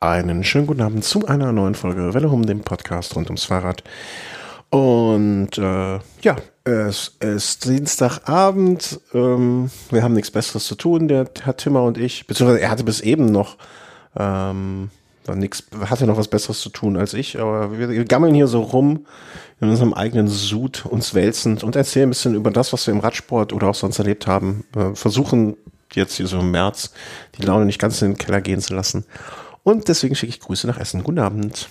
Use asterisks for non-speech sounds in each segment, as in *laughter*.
Einen schönen guten Abend zu einer neuen Folge Welle um dem Podcast rund ums Fahrrad. Und äh, ja, es ist Dienstagabend. Ähm, wir haben nichts Besseres zu tun, der Herr Timmer und ich. Beziehungsweise er hatte bis eben noch ähm, nix, hatte noch was Besseres zu tun als ich. Aber wir, wir gammeln hier so rum in unserem eigenen Sud, uns wälzend und erzählen ein bisschen über das, was wir im Radsport oder auch sonst erlebt haben. Äh, versuchen jetzt hier so im März die Laune nicht ganz in den Keller gehen zu lassen. Und deswegen schicke ich Grüße nach Essen. Guten Abend.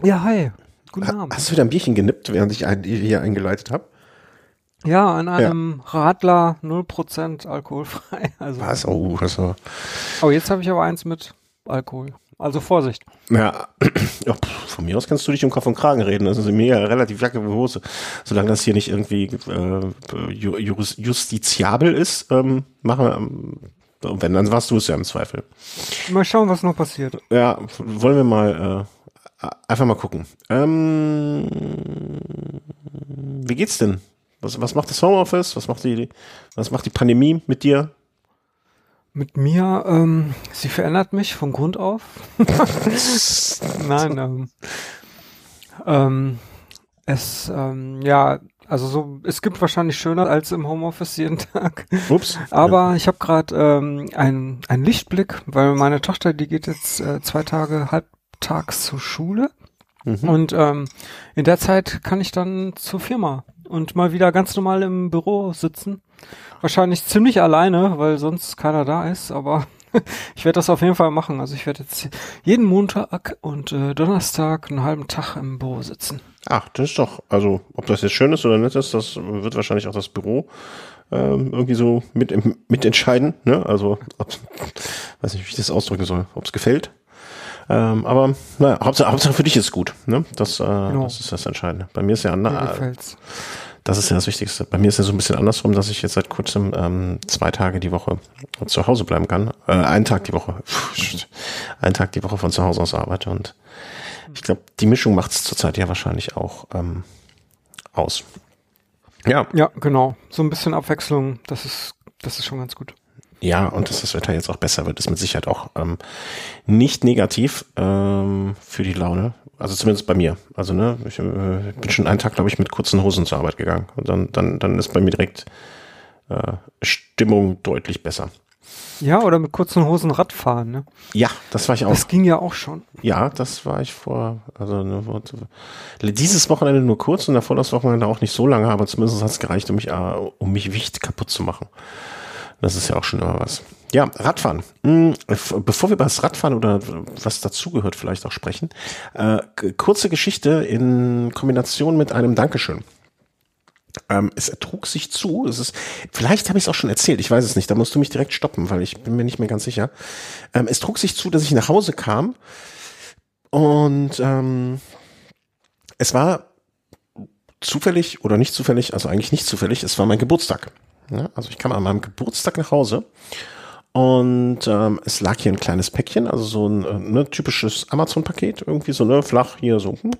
Ja, hi. Guten Abend. Hast du wieder ein Bierchen genippt, während ich ein, hier eingeleitet habe? Ja, an einem ja. Radler 0% alkoholfrei. *laughs* Also, Was? Oh, das war. Oh, jetzt habe ich aber eins mit Alkohol. Also Vorsicht. Ja, *clears throat* ja von mir aus kannst du dich um Kopf und Kragen reden. Das ist mir ja relativ jacke Hose. Solange das hier nicht irgendwie äh, justiziabel ist, ähm, machen wir. Ähm, und wenn, dann warst du es ja im Zweifel. Mal schauen, was noch passiert. Ja, wollen wir mal äh, einfach mal gucken. Ähm, wie geht's denn? Was, was macht das Homeoffice? Was macht die, was macht die Pandemie mit dir? Mit mir, ähm, sie verändert mich von Grund auf. *laughs* *laughs* Nein, ähm, ähm, es, ähm, ja, also so, es gibt wahrscheinlich schöner als im Homeoffice jeden Tag. Ups. Aber ja. ich habe gerade ähm, einen, einen Lichtblick, weil meine Tochter, die geht jetzt äh, zwei Tage halbtags zur Schule. Mhm. Und ähm, in der Zeit kann ich dann zur Firma und mal wieder ganz normal im Büro sitzen. Wahrscheinlich ziemlich alleine, weil sonst keiner da ist, aber *laughs* ich werde das auf jeden Fall machen. Also ich werde jetzt jeden Montag und äh, Donnerstag einen halben Tag im Büro sitzen. Ach, das ist doch, also ob das jetzt schön ist oder nicht ist, das wird wahrscheinlich auch das Büro ähm, irgendwie so mit, mitentscheiden. Ne? Also, ob, *laughs* weiß nicht, wie ich das ausdrücken soll, ob es gefällt. Ähm, aber naja, Hauptsache, Hauptsache für dich ist gut. Ne? Das, äh, genau. das ist das Entscheidende. Bei mir ist ja anders. Das ist ja das Wichtigste. Bei mir ist ja so ein bisschen andersrum, dass ich jetzt seit kurzem ähm, zwei Tage die Woche zu Hause bleiben kann. Äh, einen Tag die Woche. einen Tag die Woche von zu Hause aus arbeite. Und ich glaube, die Mischung macht es zurzeit ja wahrscheinlich auch ähm, aus. Ja. Ja, genau. So ein bisschen Abwechslung, das ist, das ist schon ganz gut. Ja, und dass das Wetter jetzt auch besser wird, ist mit Sicherheit auch ähm, nicht negativ ähm, für die Laune. Also zumindest bei mir. Also ne, ich äh, bin schon einen Tag, glaube ich, mit kurzen Hosen zur Arbeit gegangen. Und dann, dann, dann ist bei mir direkt äh, Stimmung deutlich besser. Ja, oder mit kurzen Hosen Radfahren, ne? Ja, das war ich auch. Das ging ja auch schon. Ja, das war ich vor, also ne, dieses Wochenende nur kurz und davor das Wochenende auch nicht so lange, aber zumindest hat es gereicht, um mich, uh, um mich wichtig kaputt zu machen. Das ist ja auch schon immer was. Ja, Radfahren. Hm, bevor wir über das Radfahren oder was dazugehört vielleicht auch sprechen, äh, kurze Geschichte in Kombination mit einem Dankeschön. Ähm, es ertrug sich zu, es ist, vielleicht habe ich es auch schon erzählt, ich weiß es nicht, da musst du mich direkt stoppen, weil ich bin mir nicht mehr ganz sicher. Ähm, es trug sich zu, dass ich nach Hause kam und ähm, es war zufällig oder nicht zufällig, also eigentlich nicht zufällig, es war mein Geburtstag. Ja, also ich kam an meinem Geburtstag nach Hause und ähm, es lag hier ein kleines Päckchen, also so ein äh, ne, typisches Amazon-Paket, irgendwie so ne flach hier so. Hm.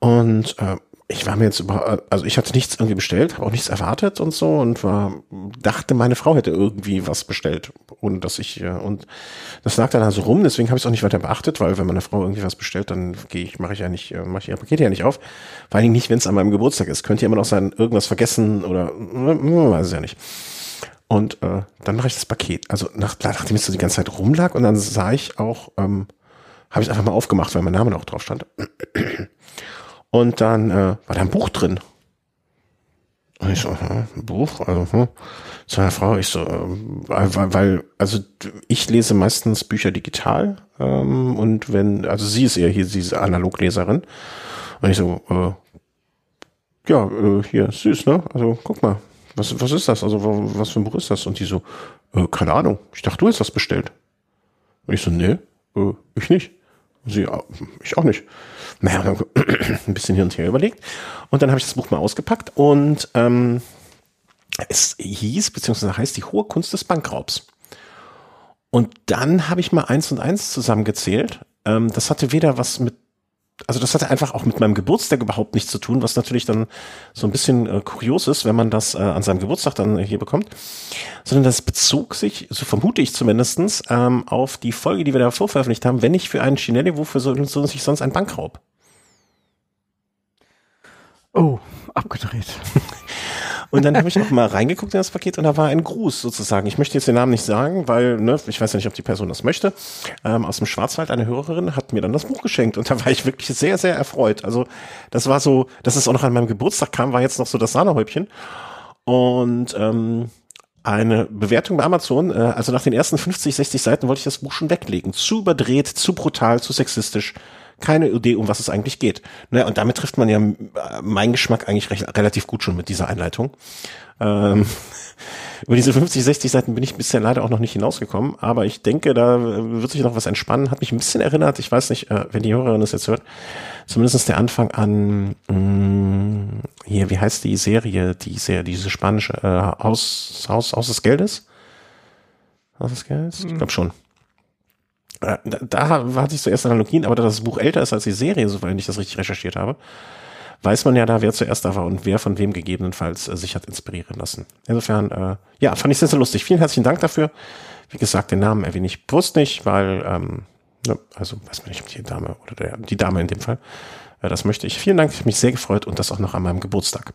Und äh, ich war mir jetzt über, also ich hatte nichts irgendwie bestellt, habe auch nichts erwartet und so und war, dachte, meine Frau hätte irgendwie was bestellt, ohne dass ich, und das lag dann also rum, deswegen habe ich es auch nicht weiter beachtet, weil wenn meine Frau irgendwie was bestellt, dann gehe ich, mache ich ja nicht, mache ich ihr Paket ja nicht auf. Vor allem nicht, wenn es an meinem Geburtstag ist. Könnte ja immer noch sein, irgendwas vergessen oder, weiß es ja nicht. Und äh, dann mache ich das Paket. Also nach, nachdem es so die ganze Zeit rumlag und dann sah ich auch, ähm, habe ich einfach mal aufgemacht, weil mein Name noch drauf stand. Und dann äh, war da ein Buch drin. Und ich so, ein Buch? Also, hm. zu einer Frau, ich so, äh, weil, weil, also ich lese meistens Bücher digital ähm, und wenn, also sie ist eher hier diese Analogleserin. Und ich so, äh, ja, äh, hier, süß, ne? Also guck mal, was, was ist das? Also was für ein Buch ist das? Und die so, äh, keine Ahnung, ich dachte, du hast das bestellt. Und ich so, nee, äh, ich nicht. Und sie, ich auch nicht naja, *clears throat* ein bisschen hin und her überlegt. Und dann habe ich das Buch mal ausgepackt und ähm, es hieß, beziehungsweise heißt die hohe Kunst des Bankraubs. Und dann habe ich mal eins und eins zusammengezählt. Ähm, das hatte weder was mit also das hatte einfach auch mit meinem Geburtstag überhaupt nichts zu tun, was natürlich dann so ein bisschen äh, kurios ist, wenn man das äh, an seinem Geburtstag dann hier bekommt, sondern das bezog sich, so vermute ich zumindestens, ähm, auf die Folge, die wir davor veröffentlicht haben, wenn nicht für einen Chinelli, wofür so, so sich sonst ein Bankraub. Oh, abgedreht. *laughs* Und dann habe ich noch mal reingeguckt in das Paket und da war ein Gruß sozusagen. Ich möchte jetzt den Namen nicht sagen, weil ne, ich weiß ja nicht, ob die Person das möchte. Ähm, aus dem Schwarzwald eine Hörerin hat mir dann das Buch geschenkt und da war ich wirklich sehr, sehr erfreut. Also das war so, dass es auch noch an meinem Geburtstag kam, war jetzt noch so das Sahnehäubchen. Und ähm, eine Bewertung bei Amazon, äh, also nach den ersten 50, 60 Seiten wollte ich das Buch schon weglegen. Zu überdreht, zu brutal, zu sexistisch keine Idee, um was es eigentlich geht. Ne, und damit trifft man ja äh, meinen Geschmack eigentlich recht, relativ gut schon mit dieser Einleitung. Ähm, *laughs* über diese 50, 60 Seiten bin ich bisher leider auch noch nicht hinausgekommen, aber ich denke, da wird sich noch was entspannen. Hat mich ein bisschen erinnert, ich weiß nicht, äh, wenn die Hörerin das jetzt hört, zumindest der Anfang an, mh, mm, hier, wie heißt die Serie, die Serie, diese spanische äh, Haus, Haus, Haus des Geldes? Haus des Geldes? Ich glaube schon. Äh, da, da hatte ich zuerst Analogien, aber da das Buch älter ist als die Serie, soweit ich das richtig recherchiert habe, weiß man ja da, wer zuerst da war und wer von wem gegebenenfalls äh, sich hat inspirieren lassen. Insofern, äh, ja, fand ich sehr, sehr lustig. Vielen herzlichen Dank dafür. Wie gesagt, den Namen erwähne ich bewusst nicht, weil, ähm, ne, also weiß man nicht, ob die Dame oder der, die Dame in dem Fall, äh, das möchte ich. Vielen Dank, ich habe mich sehr gefreut und das auch noch an meinem Geburtstag.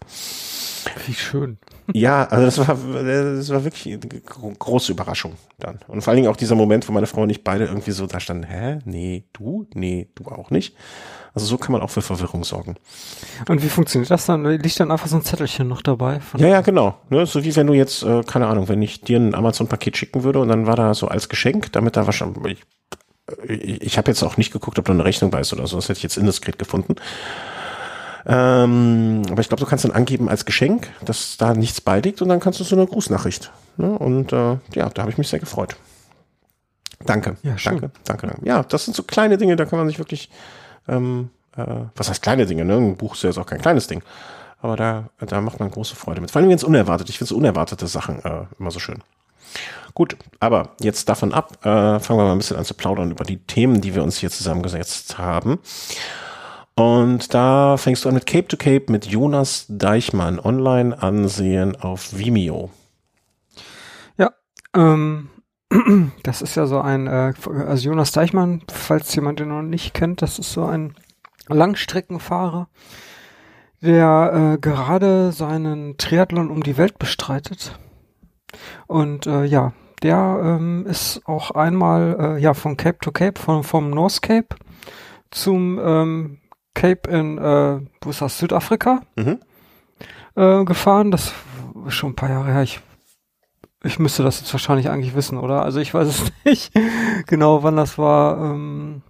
Wie schön. Ja, also das war, das war wirklich eine große Überraschung dann. Und vor allen Dingen auch dieser Moment, wo meine Frau und ich beide irgendwie so da standen, hä? Nee, du? Nee, du auch nicht. Also so kann man auch für Verwirrung sorgen. Und wie funktioniert das dann? Liegt dann einfach so ein Zettelchen noch dabei? Ja, ja, genau. Ne, so wie wenn du jetzt, äh, keine Ahnung, wenn ich dir ein Amazon-Paket schicken würde und dann war da so als Geschenk, damit da wahrscheinlich, ich, habe jetzt auch nicht geguckt, ob da eine Rechnung bei ist oder so, das hätte ich jetzt indiskret gefunden. Ähm, aber ich glaube, du kannst dann angeben als Geschenk, dass da nichts beiliegt und dann kannst du so eine Grußnachricht. Ne? Und äh, ja, da habe ich mich sehr gefreut. Danke. Ja, schön. danke, danke, danke. Ja, das sind so kleine Dinge, da kann man sich wirklich, ähm, äh, was heißt kleine Dinge, ne? Ein Buch ist ja jetzt auch kein kleines Ding. Aber da, da macht man große Freude mit. Vor allem, wenn es unerwartet. Ich finde so unerwartete Sachen äh, immer so schön. Gut, aber jetzt davon ab, äh, fangen wir mal ein bisschen an zu plaudern über die Themen, die wir uns hier zusammengesetzt haben. Und da fängst du an mit Cape to Cape mit Jonas Deichmann online ansehen auf Vimeo. Ja, ähm, *clears throat* das ist ja so ein, äh, also Jonas Deichmann, falls jemand den noch nicht kennt, das ist so ein Langstreckenfahrer, der äh, gerade seinen Triathlon um die Welt bestreitet. Und äh, ja, der ähm, ist auch einmal äh, ja von Cape to Cape, von, vom North Cape zum ähm, Cape in, äh, wo ist das, Südafrika mhm. äh, gefahren. Das ist schon ein paar Jahre her. Ich, ich müsste das jetzt wahrscheinlich eigentlich wissen, oder? Also ich weiß es *laughs* nicht genau, wann das war. Ähm,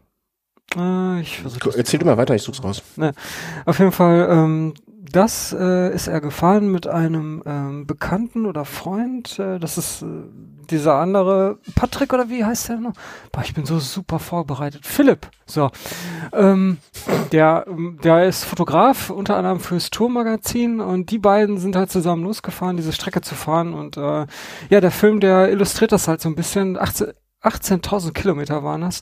äh, ich versuche. Erzähl du mal weiter, ich such's raus. Ne. Auf jeden Fall, ähm, das äh, ist er gefahren mit einem ähm, Bekannten oder Freund. Äh, das ist äh, dieser andere Patrick oder wie heißt der noch? Boah, ich bin so super vorbereitet. Philipp. So, ähm, der der ist Fotograf unter anderem fürs Tourmagazin und die beiden sind halt zusammen losgefahren, diese Strecke zu fahren und äh, ja, der Film, der illustriert das halt so ein bisschen. 18.000 18 Kilometer waren das.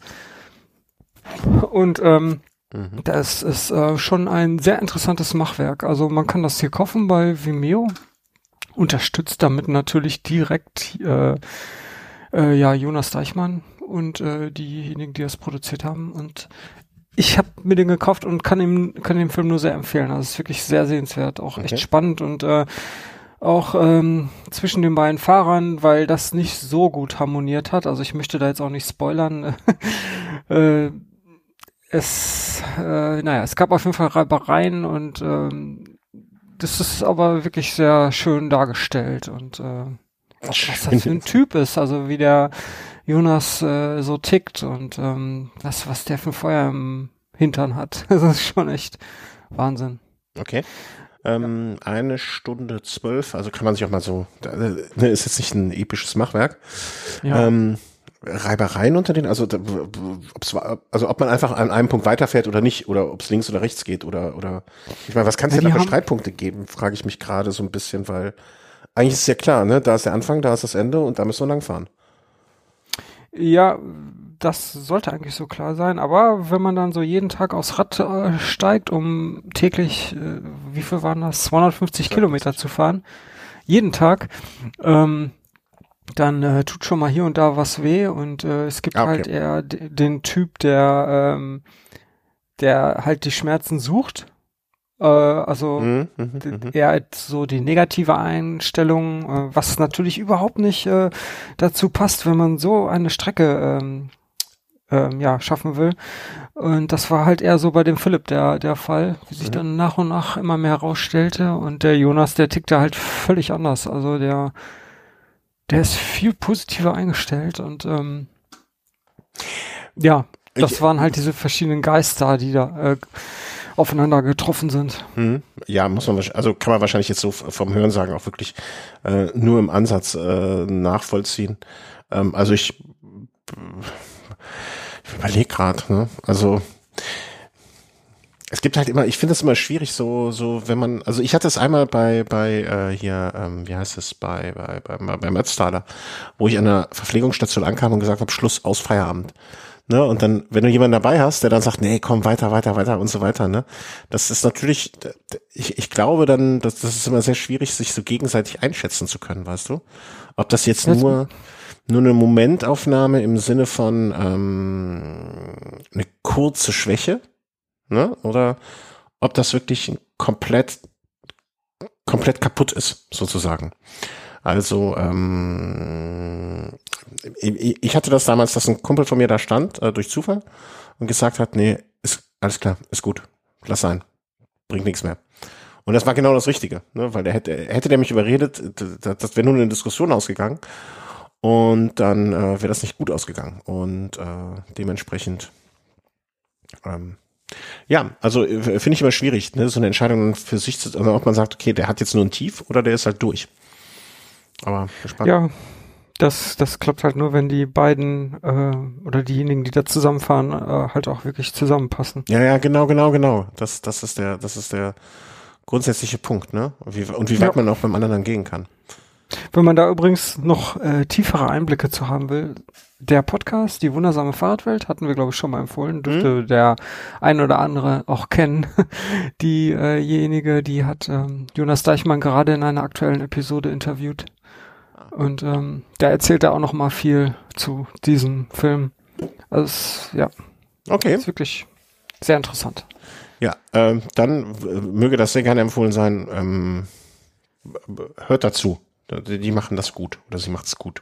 Und ähm, Mhm. Das ist äh, schon ein sehr interessantes Machwerk. Also man kann das hier kaufen bei Vimeo. Unterstützt damit natürlich direkt äh, äh, ja Jonas Deichmann und äh, diejenigen, die das produziert haben. Und ich habe mir den gekauft und kann ihm kann den Film nur sehr empfehlen. Also es ist wirklich sehr sehenswert, auch okay. echt spannend und äh, auch ähm, zwischen den beiden Fahrern, weil das nicht so gut harmoniert hat. Also ich möchte da jetzt auch nicht spoilern. *laughs* äh, es, äh, naja, es gab auf jeden Fall Reibereien und ähm, das ist aber wirklich sehr schön dargestellt und äh, was, was das für ein Typ ist, also wie der Jonas äh, so tickt und ähm, das, was der für Feuer im Hintern hat. *laughs* Das ist schon echt Wahnsinn. Okay. Ähm, ja. Eine Stunde zwölf, also kann man sich auch mal so, ne, ist jetzt nicht ein episches Machwerk. Ja. Ähm, Reibereien unter den, also ob's, also ob man einfach an einem Punkt weiterfährt oder nicht, oder ob es links oder rechts geht oder oder ich meine, was kann es ja, denn da für Streitpunkte geben, frage ich mich gerade so ein bisschen, weil eigentlich ist es ja klar, ne, da ist der Anfang, da ist das Ende und da müssen wir langfahren. Ja, das sollte eigentlich so klar sein. Aber wenn man dann so jeden Tag aufs Rad äh, steigt, um täglich, äh, wie viel waren das, 250 Kilometer zu fahren, jeden Tag, ähm, dann äh, tut schon mal hier und da was weh und äh, es gibt Ah, okay. halt eher den Typ, der ähm, der halt die Schmerzen sucht. Äh, also Mhm, mhm, mhm. eher halt so die negative Einstellung, äh, was natürlich überhaupt nicht äh, dazu passt, wenn man so eine Strecke ähm, ähm, ja schaffen will. Und das war halt eher so bei dem Philipp der der Fall, wie sich Mhm. dann nach und nach immer mehr herausstellte. Und der Jonas, der tickte halt völlig anders. Also der der ist viel positiver eingestellt und ähm, ja, das Ich- waren halt diese verschiedenen Geister, die da äh, aufeinander getroffen sind. Mhm. Ja, muss man also kann man wahrscheinlich jetzt so vom Hörensagen auch wirklich äh, nur im Ansatz äh, nachvollziehen. Ähm, also ich, ich überlege gerade, ne? Also es gibt halt immer, ich finde es immer schwierig, so, so, wenn man, also ich hatte es einmal bei, bei äh, hier, ähm, wie heißt es, bei, bei, bei, beim Ötztaler, wo ich an der Verpflegungsstation ankam und gesagt habe, Schluss aus Feierabend. Ne, und dann, wenn du jemanden dabei hast, der dann sagt, nee, komm, weiter, weiter, weiter und so weiter, ne, das ist natürlich, ich, ich glaube dann, dass das ist immer sehr schwierig, sich so gegenseitig einschätzen zu können, weißt du? Ob das jetzt Das- nur, nur eine Momentaufnahme im Sinne von ähm, eine kurze Schwäche, ne, oder ob das wirklich komplett, komplett kaputt ist, sozusagen. Also, ähm, ich, hatte das damals, dass ein Kumpel von mir da stand, äh, durch Zufall, und gesagt hat, nee, ist alles klar, ist gut, lass sein, bringt nichts mehr. Und das war genau das Richtige, ne? weil der hätte, hätte der mich überredet, d- d- das wäre nur eine Diskussion ausgegangen und dann äh, wäre das nicht gut ausgegangen und äh, dementsprechend ähm, ja, also äh, finde ich immer schwierig, ne? so eine Entscheidung für sich zu, also ob man sagt, okay, der hat jetzt nur ein Tief oder der ist halt durch. Aber gespannt. Ja, das, das klappt halt nur, wenn die beiden äh, oder diejenigen, die da zusammenfahren, äh, halt auch wirklich zusammenpassen. Ja, ja, genau, genau, genau. Das, das ist der, das ist der grundsätzliche Punkt, ne? Und wie, und wie weit Ja. man auch beim anderen dann gehen kann. Wenn man da übrigens noch äh, tiefere Einblicke zu haben will, der Podcast, die wundersame Fahrradwelt, hatten wir, glaube ich, schon mal empfohlen, dürfte der ein oder andere auch kennen. *laughs* Diejenige, die hat ähm, Jonas Deichmann gerade in einer aktuellen Episode interviewt. Und ähm, da erzählt er auch noch mal viel zu diesem Film. Also es, ja, Okay. ist wirklich sehr interessant. Ja, ähm, dann äh, möge das sehr gerne empfohlen sein. Ähm, hört dazu. Die die machen das gut oder sie macht's gut.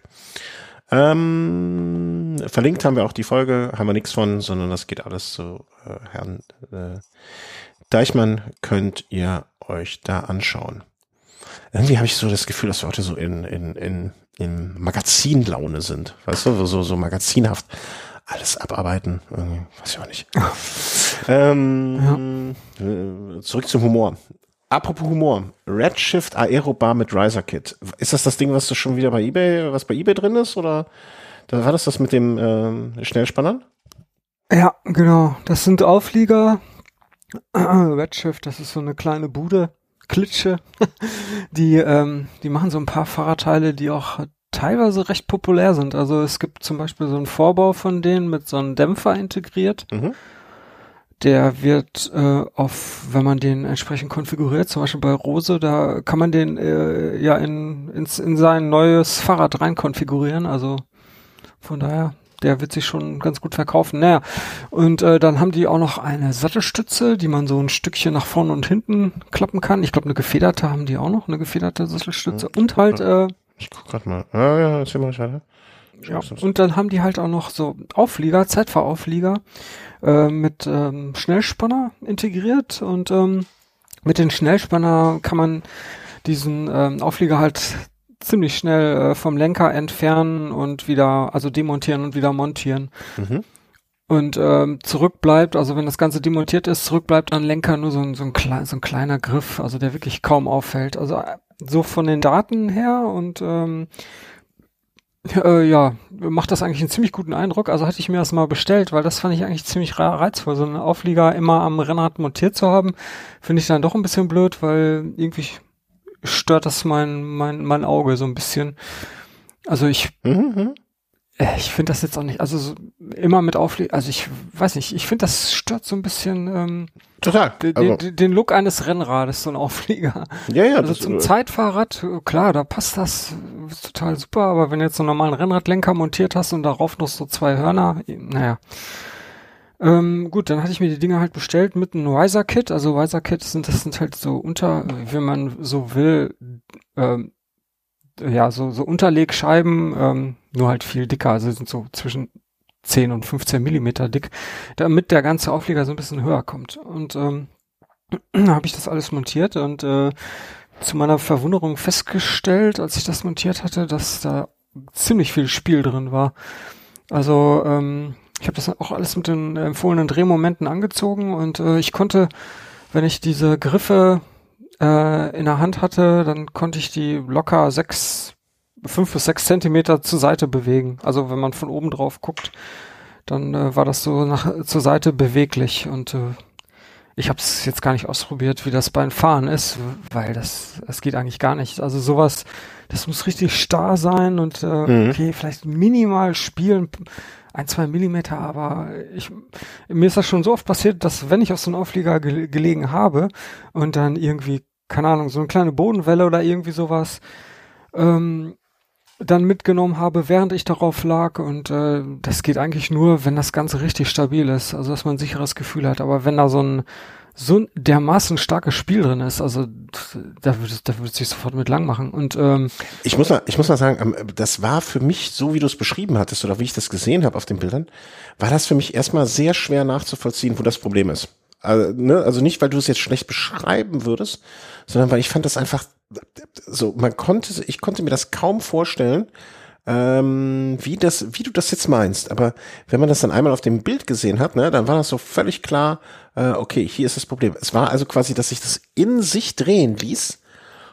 Ähm, verlinkt haben wir auch die Folge, haben wir nichts von, sondern das geht alles zu äh, Herrn äh, Deichmann, könnt ihr euch da anschauen. Irgendwie habe ich so das Gefühl, dass wir heute so in, in, in, in Magazinlaune sind. Weißt du, so, so magazinhaft alles abarbeiten. Irgendwie, weiß ich auch nicht. *laughs* ähm, äh, Zurück zum Humor. Apropos Humor. Redshift Aerobar mit Riser Kit. Ist das das Ding, was du schon wieder bei eBay, was bei eBay drin ist? Oder war das das mit dem ähm, Schnellspannern? Ja, genau. Das sind Auflieger. *clears throat* Redshift, das ist so eine kleine Bude, Klitsche. *laughs* die, ähm, die machen so ein paar Fahrradteile, die auch teilweise recht populär sind. Also es gibt zum Beispiel so einen Vorbau von denen mit so einem Dämpfer integriert. Mhm. Der wird äh, auf, wenn man den entsprechend konfiguriert, zum Beispiel bei Rose, da kann man den äh, ja in, ins, in sein neues Fahrrad rein konfigurieren. Also von daher, der wird sich schon ganz gut verkaufen. Naja, und äh, dann haben die auch noch eine Sattelstütze, die man so ein Stückchen nach vorne und hinten klappen kann. Ich glaube, eine gefederte haben die auch noch, eine gefederte Sattelstütze. Und halt äh, Ich guck grad mal. Ah, ja, erzähl mal weiter. ja, und dann haben die halt auch noch so Auflieger, Zeitfahrauflieger äh, mit ähm, Schnellspanner integriert und ähm, mit den Schnellspanner kann man diesen ähm, Auflieger halt ziemlich schnell äh, vom Lenker entfernen und wieder, also demontieren und wieder montieren. Mhm. Und ähm, zurück bleibt, also wenn das Ganze demontiert ist, zurück bleibt an Lenker nur so ein, so, ein klein, so ein kleiner Griff, also der wirklich kaum auffällt. Also äh, so von den Daten her und ähm, äh, ja, macht das eigentlich einen ziemlich guten Eindruck. Also hatte ich mir das mal bestellt, weil das fand ich eigentlich ziemlich reizvoll. So einen Auflieger immer am Rennrad montiert zu haben, finde ich dann doch ein bisschen blöd, weil irgendwie stört das mein, mein, mein Auge so ein bisschen. Also ich Mhm. Äh, ich finde das jetzt auch nicht, also so, immer mit Auflegen, also ich weiß nicht, ich finde das stört so ein bisschen ähm, Total. den, Also, den, den Look eines Rennrades, so ein Auflieger. ja, ja, Also zum äh, Zeitfahrrad, äh, klar, da passt das total super, aber wenn du jetzt so einen normalen Rennradlenker montiert hast und darauf noch so zwei Hörner, naja. Ähm, gut, dann hatte ich mir die Dinger halt bestellt mit einem Riser-Kit. Also Riser-Kits sind, das sind halt so unter, wenn man so will, ähm, ja, so, so Unterlegscheiben, ähm, nur halt viel dicker, also sind so zwischen 10 und 15 Millimeter dick, damit der ganze Auflieger so ein bisschen höher kommt. Und ähm, *clears throat* habe ich das alles montiert und äh, zu meiner Verwunderung festgestellt, als ich das montiert hatte, dass da ziemlich viel Spiel drin war. Also ähm, ich habe das auch alles mit den empfohlenen Drehmomenten angezogen und äh, ich konnte, wenn ich diese Griffe äh, in der Hand hatte, dann konnte ich die locker sechs, fünf bis sechs Zentimeter zur Seite bewegen. Also wenn man von oben drauf guckt, dann äh, war das so nach zur Seite beweglich und äh, ich habe es jetzt gar nicht ausprobiert, wie das beim Fahren ist, weil das das geht eigentlich gar nicht. Also sowas, das muss richtig starr sein und äh, Mhm. okay, vielleicht minimal spielen, ein, zwei Millimeter, aber ich, mir ist das schon so oft passiert, dass wenn ich auf so einen Auflieger gel gelegen habe und dann irgendwie, keine Ahnung, so eine kleine Bodenwelle oder irgendwie sowas, ähm, dann mitgenommen habe, während ich darauf lag und äh, das geht eigentlich nur, wenn das Ganze richtig stabil ist, also dass man ein sicheres Gefühl hat, aber wenn da so ein so ein dermaßen starkes Spiel drin ist, also da würde da würde sich sofort mit lang machen und ähm, Ich muss mal, ich muss mal sagen, ähm, das war für mich, so wie du es beschrieben hattest oder wie ich das gesehen habe auf den Bildern, war das für mich erstmal sehr schwer nachzuvollziehen, wo das Problem ist. Also, ne? also nicht, weil du es jetzt schlecht beschreiben würdest, sondern weil ich fand das einfach so, man konnte, ich konnte mir das kaum vorstellen, ähm, wie das, wie du das jetzt meinst. Aber wenn man das dann einmal auf dem Bild gesehen hat, ne, dann war das so völlig klar, äh, okay, hier ist das Problem. Es war also quasi, dass sich das in sich drehen ließ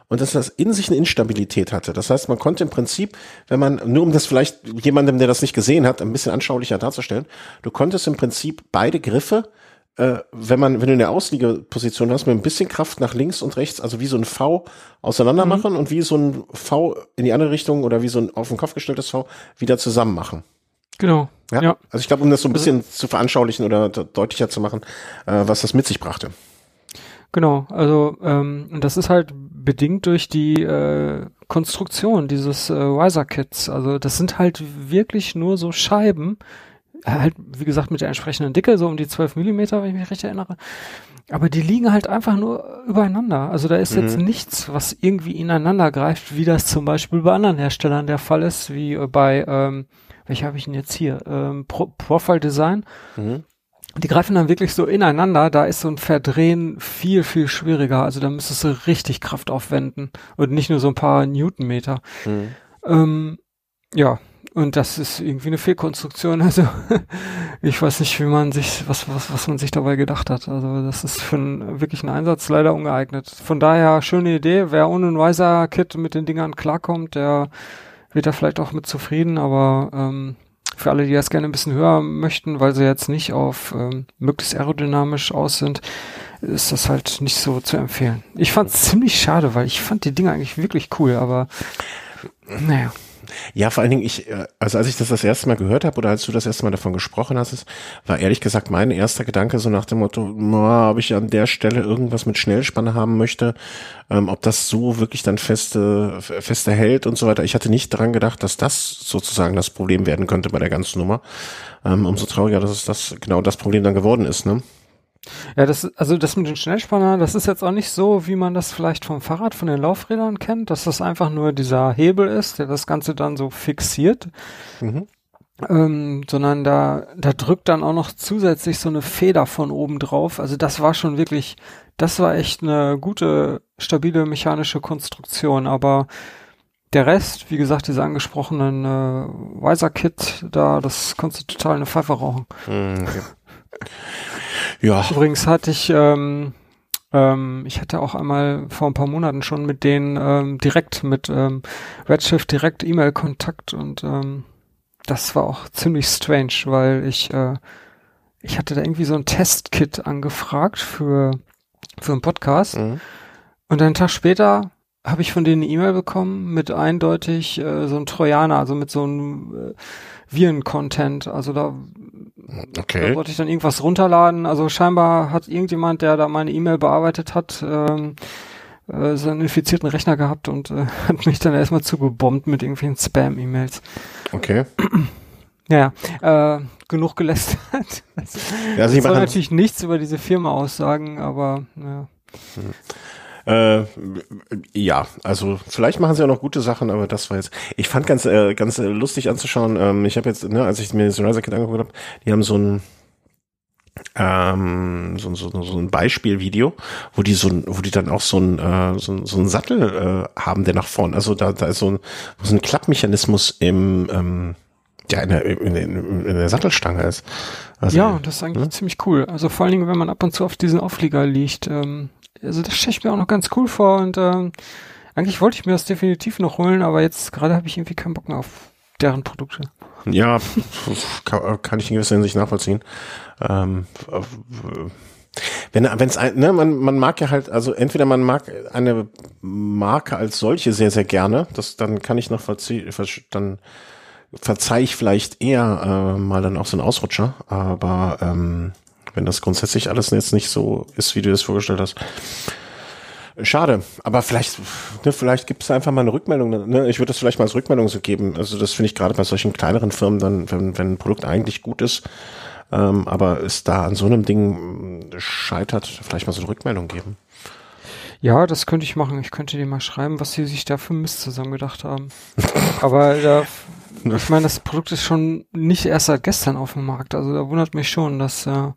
und dass das in sich eine Instabilität hatte. Das heißt, man konnte im Prinzip, wenn man, nur um das vielleicht jemandem, der das nicht gesehen hat, ein bisschen anschaulicher darzustellen, du konntest im Prinzip beide Griffe, äh, wenn man, wenn du eine Ausliegeposition hast, mit ein bisschen Kraft nach links und rechts, also wie so ein V auseinander machen und wie so ein V in die andere Richtung oder wie so ein auf den Kopf gestelltes V wieder zusammen machen. genau. Ja. ja. Also ich glaube, um das so ein bisschen zu veranschaulichen oder de- deutlicher zu machen, äh, was das mit sich brachte. Genau, also ähm, das ist halt bedingt durch die äh, Konstruktion dieses äh, Riser-Kits. Also das sind halt wirklich nur so Scheiben, halt wie gesagt mit der entsprechenden Dicke, so um die 12 Millimeter, wenn ich mich recht erinnere. Aber die liegen halt einfach nur übereinander. Also da ist jetzt nichts, was irgendwie ineinander greift, wie das zum Beispiel bei anderen Herstellern der Fall ist, wie äh, bei, ähm, welche habe ich denn jetzt hier? Ähm, Pro Profile Design. Die greifen dann wirklich so ineinander, da ist so ein Verdrehen viel, viel schwieriger. Also da müsstest du richtig Kraft aufwenden und nicht nur so ein paar Newtonmeter. Ähm, ja, und das ist irgendwie eine Fehlkonstruktion. *laughs* Also ich weiß nicht, wie man sich, was, was, was man sich dabei gedacht hat. Also das ist für einen wirklichen Einsatz leider ungeeignet. Von daher schöne Idee. Wer ohne ein Riser-Kit mit den Dingern klarkommt, der wird da vielleicht auch mit zufrieden, aber ähm, für alle, die das gerne ein bisschen höher möchten, weil sie jetzt nicht auf ähm, möglichst aerodynamisch aus sind, ist das halt nicht so zu empfehlen. Ich fand es ziemlich schade, weil ich fand die Dinge eigentlich wirklich cool, aber naja. Ja, vor allen Dingen, ich, äh, also als ich das das erste Mal gehört habe oder als du das erste Mal davon gesprochen hast, war ehrlich gesagt mein erster Gedanke so nach dem Motto, ob ich an der Stelle irgendwas mit Schnellspanne haben möchte, ähm, ob das so wirklich dann feste, feste hält und so weiter. Ich hatte nicht daran gedacht, dass das sozusagen das Problem werden könnte bei der ganzen Nummer. Ähm, umso trauriger, dass es das genau das Problem dann geworden ist, ne? Ja, das, also das mit den Schnellspannern, das ist jetzt auch nicht so, wie man das vielleicht vom Fahrrad, von den Laufrädern kennt, dass das einfach nur dieser Hebel ist, der das Ganze dann so fixiert. Mhm. Ähm, sondern da, da drückt dann auch noch zusätzlich so eine Feder von oben drauf. Also das war schon wirklich, das war echt eine gute, stabile mechanische Konstruktion, aber der Rest, wie gesagt, diese angesprochenen äh, Wiser-Kit, da, das konntest du total eine Pfeife rauchen. Mhm. Ja, Übrigens hatte ich, ähm, ähm, ich hatte auch einmal vor ein paar Monaten schon mit denen ähm, direkt mit ähm, Redshift direkt E-Mail-Kontakt und ähm, das war auch ziemlich strange, weil ich äh, ich hatte da irgendwie so ein Testkit angefragt für für einen Podcast Mhm. und einen Tag später habe ich von denen eine E-Mail bekommen mit eindeutig äh, so einem Trojaner, also mit so einem äh, Viren-Content. Also da, Okay. da wollte ich dann irgendwas runterladen. Also scheinbar hat irgendjemand, der da meine E-Mail bearbeitet hat, ähm, äh, so einen infizierten Rechner gehabt und äh, *laughs* hat mich dann erstmal zugebombt mit irgendwelchen Spam-E-Mails. Okay. *clears throat* Ja, äh, genug gelästert. *laughs* Also, Ja, also ich soll natürlich nichts über diese Firma aussagen, aber ja. Äh, ja, also vielleicht machen sie auch noch gute Sachen, aber das war jetzt. Ich fand ganz äh, ganz lustig anzuschauen. Ähm, ich habe jetzt, ne, als ich mir das Riser Kit angeguckt habe, die haben so ein ähm, so, so, so ein Beispielvideo, wo die so ein, wo die dann auch so ein äh, so, ein- so einen Sattel äh, haben, der nach vorn, also da da ist so ein, so ein Klappmechanismus im ähm, ja in der, in, der, in der Sattelstange ist. Also, ja, das ist eigentlich ne? ziemlich cool. Also vor allen Dingen, wenn man ab und zu auf diesen Auflieger liegt. Ähm, also das stelle ich mir auch noch ganz cool vor und ähm, eigentlich wollte ich mir das definitiv noch holen, aber jetzt gerade habe ich irgendwie keinen Bock mehr auf deren Produkte. Ja, kann, kann ich in gewisser Hinsicht nachvollziehen. Ähm, wenn wenn es ne, man man mag ja halt also entweder man mag eine Marke als solche sehr sehr gerne, das dann kann ich noch verziehen, dann verzeih ich vielleicht eher äh, mal dann auch so einen Ausrutscher, aber ähm, wenn das grundsätzlich alles jetzt nicht so ist, wie du es vorgestellt hast, Schade, aber vielleicht, ne, vielleicht gibt es einfach mal eine Rückmeldung. Ne? Ich würde das vielleicht mal als Rückmeldung so geben. Also das finde ich gerade bei solchen kleineren Firmen dann, wenn, wenn ein Produkt eigentlich gut ist, ähm, aber es da an so einem Ding mh, scheitert, vielleicht mal so eine Rückmeldung geben. Ja, das könnte ich machen. Ich könnte dir mal schreiben, was sie sich da für Mist zusammengedacht haben. *laughs* aber da, ich meine, das Produkt ist schon nicht erst seit gestern auf dem Markt. Also da wundert mich schon, dass, äh,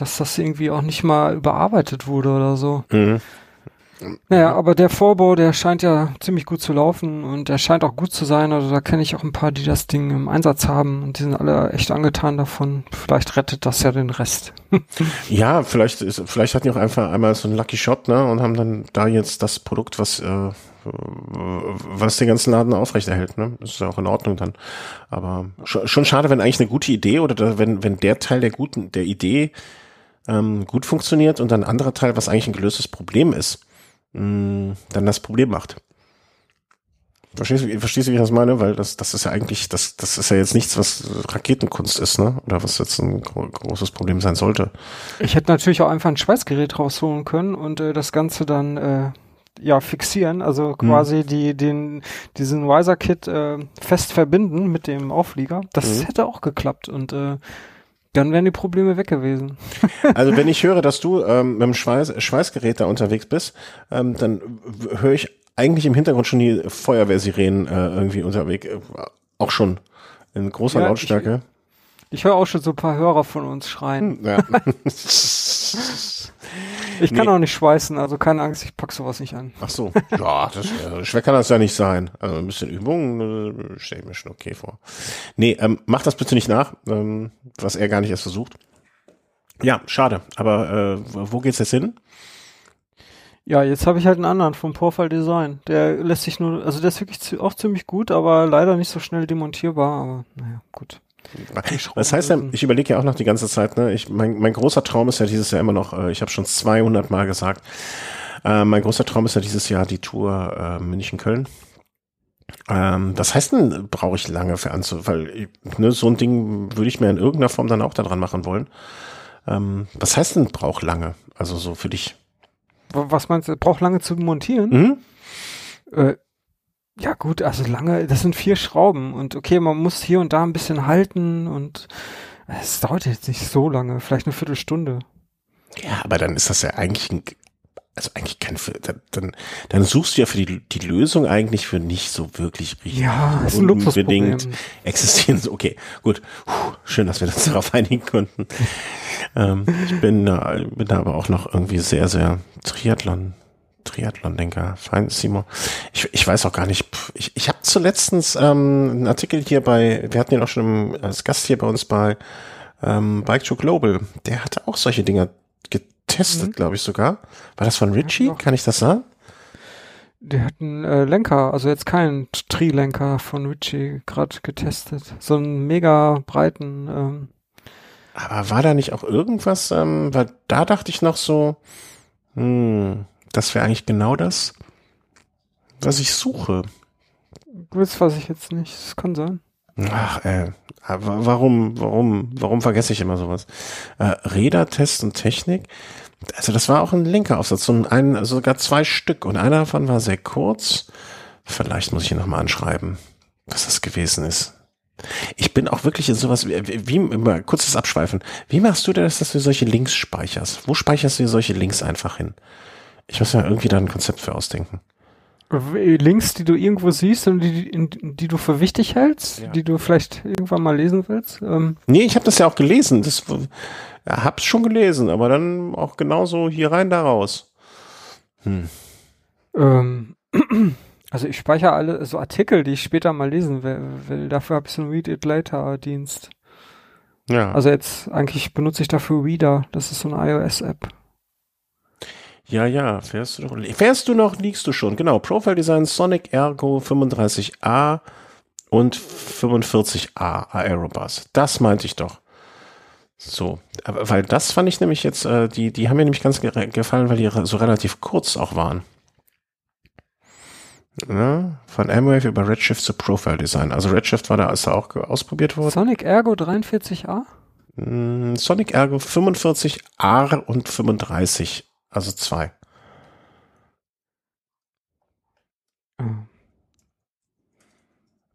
dass das irgendwie auch nicht mal überarbeitet wurde oder so. Mhm. Naja, aber der Vorbau, der scheint ja ziemlich gut zu laufen und der scheint auch gut zu sein. Also da kenne ich auch ein paar, die das Ding im Einsatz haben und die sind alle echt angetan davon. Vielleicht rettet das ja den Rest. *laughs* Ja, vielleicht ist, vielleicht hatten die auch einfach einmal so einen Lucky Shot, ne, und haben dann da jetzt das Produkt, was äh, was den ganzen Laden aufrechterhält, ne? Das ist ja auch in Ordnung dann. Aber schon, schon schade, wenn eigentlich eine gute Idee oder da, wenn wenn der Teil der guten der Idee ähm, gut funktioniert und dann ein anderer Teil, was eigentlich ein gelöstes Problem ist, mh, dann das Problem macht. Verstehst du, verstehst du, wie ich das meine? Weil das, das ist ja eigentlich, das, das ist ja jetzt nichts, was Raketenkunst ist, ne? Oder was jetzt ein gro großes Problem sein sollte. Ich hätte natürlich auch einfach ein Schweißgerät rausholen können und äh, das Ganze dann äh, ja fixieren, also quasi die den diesen Wiser Kit äh, fest verbinden mit dem Auflieger. Das Mhm. hätte auch geklappt und äh, dann wären die Probleme weg gewesen. *laughs* Also wenn ich höre, dass du ähm, mit dem Schweiß, Schweißgerät da unterwegs bist, ähm, dann höre ich eigentlich im Hintergrund schon die Feuerwehrsirenen äh, irgendwie unterwegs, äh, auch schon in großer Ja, Lautstärke. Ich höre auch schon so ein paar Hörer von uns schreien. Ja. *laughs* Ich kann Nee. auch nicht schweißen, also keine Angst, ich pack sowas nicht an. Ach so, ja, das, äh, schwer kann das ja nicht sein. Also ein bisschen Übung äh, stelle ich mir schon okay vor. Nee, ähm, mach das bitte nicht nach, ähm, was er gar nicht erst versucht. Ja, schade. Aber äh, wo geht's jetzt hin? Ja, jetzt habe ich halt einen anderen vom Profile Design. Der lässt sich nur, also der ist wirklich auch ziemlich gut, aber leider nicht so schnell demontierbar, aber naja, gut. Was heißt ich überlege ja auch noch die ganze Zeit, ne? Ich, mein, mein großer Traum ist ja dieses Jahr immer noch, äh, ich habe schon 200 Mal gesagt, äh, mein großer Traum ist ja dieses Jahr die Tour äh, München-Köln. Ähm, was heißt denn, brauche ich lange für anzu, weil ne, so ein Ding würde ich mir in irgendeiner Form dann auch da dran machen wollen. Ähm, was heißt denn, braucht lange? Also so für dich. Was meinst du, braucht lange zu montieren? Mhm. Äh, ja gut, also lange, das sind vier Schrauben und okay, man muss hier und da ein bisschen halten und es dauert jetzt nicht so lange, vielleicht eine Viertelstunde. Ja, aber dann ist das ja eigentlich ein, also eigentlich kein, dann, dann, suchst du ja für die, die Lösung eigentlich für nicht so wirklich richtig Ja, ist ein unbedingt existieren. Okay, gut. Puh, schön, dass wir uns *laughs* darauf einigen konnten. ähm, ich bin da, bin da aber auch noch irgendwie sehr, sehr Triathlon, Triathlon-Denker. Fein, Simon. Ich, ich weiß auch gar nicht. Ich, ich habe zuletzt ähm, einen Artikel hier bei, wir hatten ihn auch schon im, als Gast hier bei uns bei ähm, Bike to Global. Der hatte auch solche Dinger getestet, Mhm. glaube ich sogar. War das von Richie? doch. Kann ich das sagen? Der hat einen äh, Lenker, also jetzt keinen Tri-Lenker von Ritchie gerade getestet. So einen mega breiten, ähm, Aber war da nicht auch irgendwas, ähm, weil da dachte ich noch so, hm, das wäre eigentlich genau das. was ich suche. Das weiß ich jetzt nicht. Das kann sein. Ach, äh, warum, warum, warum vergesse ich immer sowas? Äh, Räder, Test und Technik. Also das war auch ein linker Aufsatz, so ein, also sogar zwei Stück und einer davon war sehr kurz. Vielleicht muss ich ihn nochmal anschreiben, was das gewesen ist. Ich bin auch wirklich in sowas, wie, wie immer, kurzes Abschweifen. Wie machst du das, dass du solche Links speicherst? Wo speicherst du solche Links einfach hin? Ich muss ja irgendwie da ein Konzept für ausdenken. Links, die du irgendwo siehst und die, die, die du für wichtig hältst, ja. die du vielleicht irgendwann mal lesen willst? Ähm. Nee, ich habe das ja auch gelesen. Das ja, hab's schon gelesen, aber dann auch genauso hier rein, da raus. Hm. Ähm, *clears throat* also ich speichere alle so Artikel, die ich später mal lesen will. will. Dafür habe ich so einen Read It Later Dienst. Ja. Also jetzt eigentlich benutze ich dafür Reader. Das ist so eine iOS-App. Ja, ja, fährst du noch, fährst du noch, liegst du schon. Genau, Profile Design Sonic Ergo 35A und 45A Aerobus. Das meinte ich doch. So, aber, weil das fand ich nämlich jetzt, äh, die, die haben mir nämlich ganz ge gefallen, weil die so relativ kurz auch waren. Ja, von M-Wave über Redshift zu Profile Design. Also Redshift war da, ist da auch ausprobiert worden. Sonic Ergo 43A? Mm, Sonic Ergo 45A und 35 also zwei.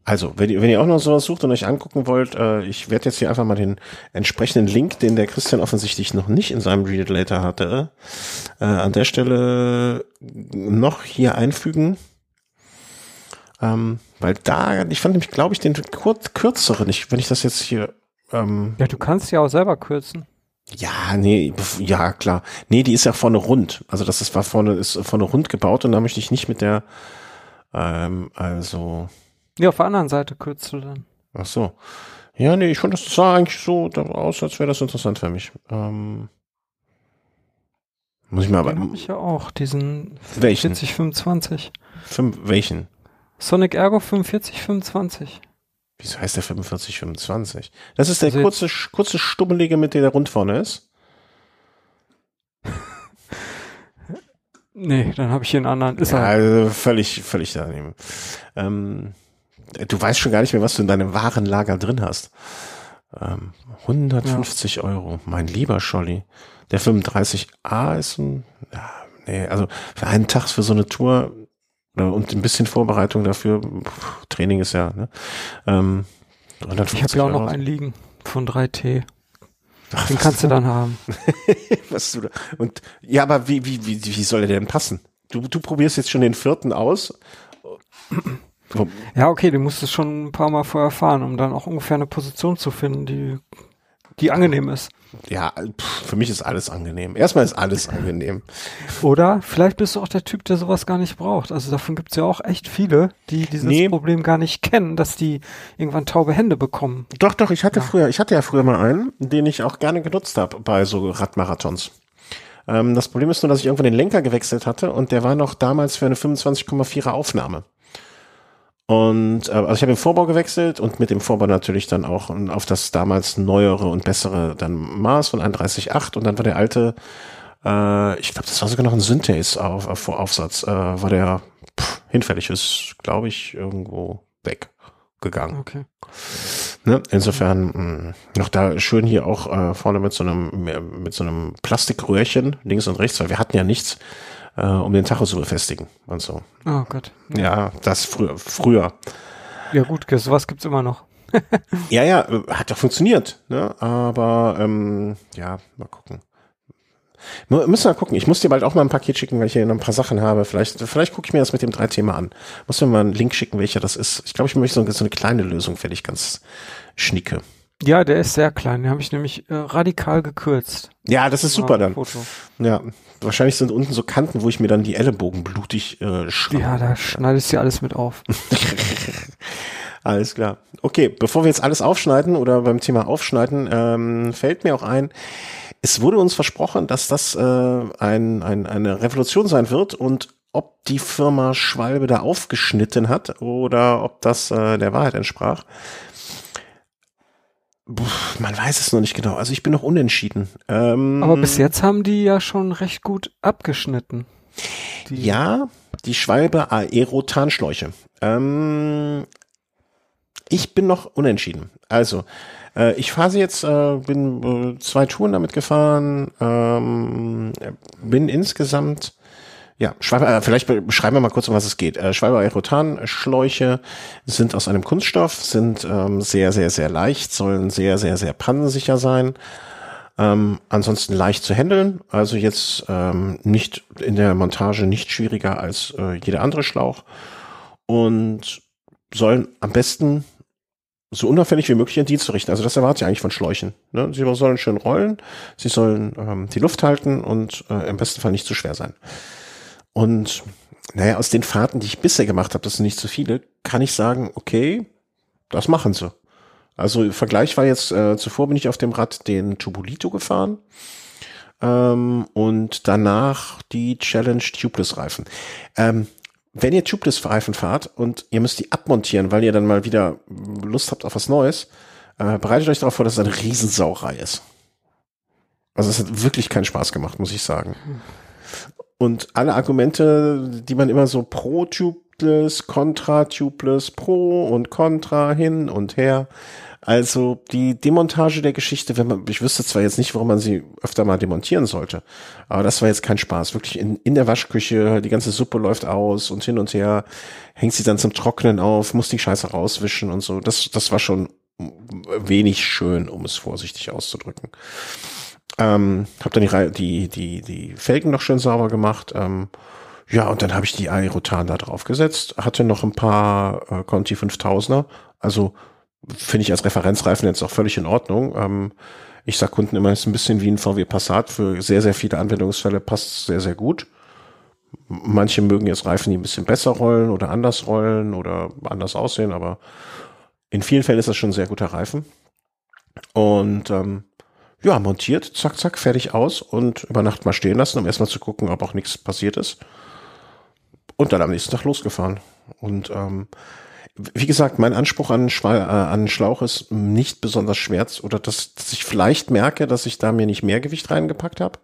Also, wenn ihr, wenn ihr auch noch sowas sucht und euch angucken wollt, äh, ich werde jetzt hier einfach mal den entsprechenden Link, den der Christian offensichtlich noch nicht in seinem Read It Later hatte, äh, an der Stelle noch hier einfügen. Ähm, weil da, ich fand nämlich, glaube ich, den kur kürzeren, ich, wenn ich das jetzt hier. Ähm, ja, du kannst ja auch selber kürzen. Ja, nee, ja, klar. Nee, die ist ja vorne rund. Also das ist, war vorne, ist vorne rund gebaut und da möchte ich nicht mit der, ähm, also. Ja, auf der anderen Seite kürzt du dann. Ach so. Ja, nee, ich fand das sah eigentlich so aus, als wäre das interessant für mich. Ähm, muss ich mal aber. Den hab ich ja auch, diesen welchen? 4025. Fünf, welchen? Sonic Ergo 4525. Wieso heißt der 4525? Das ist der also kurze, kurze Stummelige, mit dem der rund vorne ist? nee, dann habe ich hier einen anderen. Ist ja, also völlig, völlig daneben. Ähm, du weißt schon gar nicht mehr, was du in deinem Warenlager drin hast. Ähm, 150 ja. Euro, mein lieber Scholli. Der 35a ist ein, ja, nee, also für einen Tag für so eine Tour und ein bisschen Vorbereitung dafür. Training ist ja. Ne? Ähm, ich habe ja auch noch einen liegen von 3T. Ach, Den kannst du dann haben. *laughs* was du da, und ja, aber wie, wie, wie, wie soll er denn passen? Du, du probierst jetzt schon den vierten aus. Ja, okay, du musst es schon ein paar Mal vorher fahren, um dann auch ungefähr eine Position zu finden, die, die angenehm ist ja, für mich ist alles angenehm. Erstmal ist alles angenehm. Oder vielleicht bist du auch der Typ, der sowas gar nicht braucht. Also davon gibt's ja auch echt viele, die dieses nee. Problem gar nicht kennen, dass die irgendwann taube Hände bekommen. Doch, doch, ich hatte ja. früher, ich hatte ja früher mal einen, den ich auch gerne genutzt habe bei so Radmarathons. Ähm, das Problem ist nur, dass ich irgendwann den Lenker gewechselt hatte und der war noch damals für eine 25,4er Aufnahme. Und äh, also ich habe den Vorbau gewechselt und mit dem Vorbau natürlich dann auch auf das damals neuere und bessere dann Maß von 31,8 und dann war der alte, äh, ich glaube, das war sogar noch ein Synthes auf, auf Aufsatz, äh, war der pff, hinfällig ist, glaube ich, irgendwo weggegangen. Okay. Ne? Insofern mh, hm, noch da schön hier auch äh, vorne mit so einem mit so einem Plastikröhrchen links und rechts, weil wir hatten ja nichts äh, um den Tacho zu befestigen und so. Oh Gott. Ja, ja das früher. früher. Ja gut, sowas gibt's immer noch. *laughs* ja, ja, hat ja funktioniert, ne? Aber ähm, ja, mal gucken. Müssen wir gucken. Ich muss dir bald auch mal ein Paket schicken, weil ich hier noch ein paar Sachen habe. Vielleicht, vielleicht gucke ich mir das mit dem drei Thema an. Muss mir mal einen Link schicken, welcher das ist. Ich glaube, ich möchte so, so eine kleine Lösung, fertig ganz schnicke. Ja, der ist sehr klein. Den habe ich nämlich äh, radikal gekürzt. Ja, das ist super dann. Foto. Ja, wahrscheinlich sind unten so Kanten, wo ich mir dann die Ellenbogen blutig äh, schraube. Ja, da schneidest du alles mit auf. *laughs* alles klar. Okay, bevor wir jetzt alles aufschneiden oder beim Thema Aufschneiden, ähm, fällt mir auch ein, es wurde uns versprochen, dass das äh, ein, ein, eine Revolution sein wird und ob die Firma Schwalbe da aufgeschnitten hat oder ob das äh, der Wahrheit entsprach, Puh, man weiß es noch nicht genau. Also ich bin noch unentschieden. Ähm, Aber bis jetzt haben die ja schon recht gut abgeschnitten. Die ja, die Schwalbe Aerotanschläuche. Ähm, ich bin noch unentschieden. Also, äh, ich fahre sie jetzt, äh, bin äh, zwei Touren damit gefahren, ähm, bin insgesamt ja, Schwalbe, äh, vielleicht beschreiben wir mal kurz, um was es geht. Äh, Schwalbe Aerotan-Schläuche sind aus einem Kunststoff, sind ähm, sehr, sehr, sehr leicht, sollen sehr, sehr, sehr pannensicher sein. Ähm, ansonsten leicht zu handeln, also jetzt ähm, nicht in der Montage nicht schwieriger als äh, jeder andere Schlauch und sollen am besten so unauffällig wie möglich ihren Dienst verrichten. Also das erwarte ich eigentlich von Schläuchen. Ne? Sie sollen schön rollen, sie sollen ähm, die Luft halten und äh, im besten Fall nicht zu schwer sein. Und naja, aus den Fahrten, die ich bisher gemacht habe, das sind nicht so viele, kann ich sagen, okay, das machen sie. Also Vergleich war jetzt, äh, zuvor bin ich auf dem Rad den Tubolito gefahren ähm, und danach die Challenge Tubeless Reifen. Ähm, wenn ihr Tubeless Reifen fahrt und ihr müsst die abmontieren, weil ihr dann mal wieder Lust habt auf was Neues, äh, bereitet euch darauf vor, dass es eine Riesensauerei ist. Also es hat wirklich keinen Spaß gemacht, muss ich sagen. Und alle Argumente, die man immer so pro Tubeless, contra Tubeless, pro und contra hin und her, also die Demontage der Geschichte, wenn man, ich wüsste zwar jetzt nicht, warum man sie öfter mal demontieren sollte, aber das war jetzt kein Spaß. Wirklich in, in der Waschküche, die ganze Suppe läuft aus und hin und her, hängt sie dann zum Trocknen auf, muss die Scheiße rauswischen und so. Das, das war schon wenig schön, um es vorsichtig auszudrücken. Ähm, hab dann die, die, die, die Felgen noch schön sauber gemacht. Ähm, ja, und dann habe ich die Aerotan da drauf gesetzt, hatte noch ein paar äh, Conti 5000er, also finde ich als Referenzreifen jetzt auch völlig in Ordnung. Ähm, ich sag Kunden immer, ist ein bisschen wie ein VW Passat. Für sehr, sehr viele Anwendungsfälle passt sehr, sehr gut. Manche mögen jetzt Reifen, die ein bisschen besser rollen oder anders rollen oder anders aussehen, aber in vielen Fällen ist das schon ein sehr guter Reifen. Und ähm, ja, montiert, zack, zack, fertig aus und über Nacht mal stehen lassen, um erstmal zu gucken, ob auch nichts passiert ist. Und dann am nächsten Tag losgefahren. Und ähm, wie gesagt, mein Anspruch an, Schwa äh, an Schlauch ist nicht besonders schwer oder dass, dass ich vielleicht merke, dass ich da mir nicht mehr Gewicht reingepackt habe.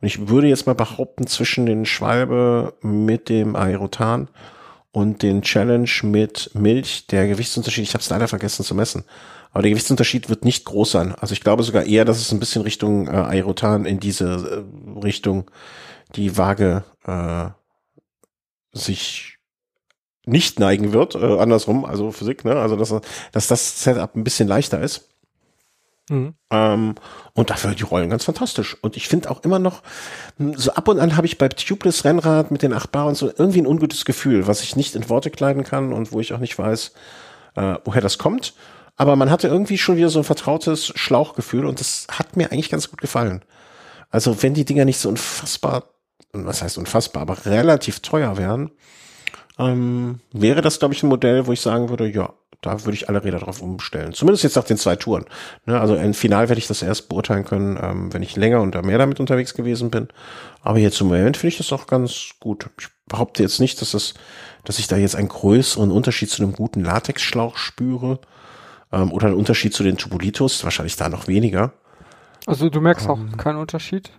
Und ich würde jetzt mal behaupten, zwischen den Schwalbe mit dem Aerotan und den Challenge mit Milch, der Gewichtsunterschied, ich habe es leider vergessen zu messen, aber der Gewichtsunterschied wird nicht groß sein. Also ich glaube sogar eher, dass es ein bisschen Richtung äh, Aerotan in diese äh, Richtung die Waage äh, sich nicht neigen wird, äh, andersrum, also Physik, ne? Also dass, dass das Setup ein bisschen leichter ist. Mhm. Ähm, und dafür die Rollen ganz fantastisch. Und ich finde auch immer noch, hm, so ab und an habe ich bei Tubeless Rennrad mit den 8 Bar und so irgendwie ein ungutes Gefühl, was ich nicht in Worte kleiden kann und wo ich auch nicht weiß, äh, woher das kommt. Aber man hatte irgendwie schon wieder so ein vertrautes Schlauchgefühl und das hat mir eigentlich ganz gut gefallen. Also wenn die Dinger nicht so unfassbar, was heißt unfassbar, aber relativ teuer wären, ähm, wäre das, glaube ich, ein Modell, wo ich sagen würde, ja, da würde ich alle Räder drauf umstellen. Zumindest jetzt nach den zwei Touren. Ne, also im Final werde ich das erst beurteilen können, ähm, wenn ich länger und mehr damit unterwegs gewesen bin. Aber jetzt im Moment finde ich das auch ganz gut. Ich behaupte jetzt nicht, dass das, dass ich da jetzt einen größeren Unterschied zu einem guten Latexschlauch spüre. Ähm, oder einen Unterschied zu den Tubulitos, wahrscheinlich da noch weniger. Also du merkst ähm, auch keinen Unterschied?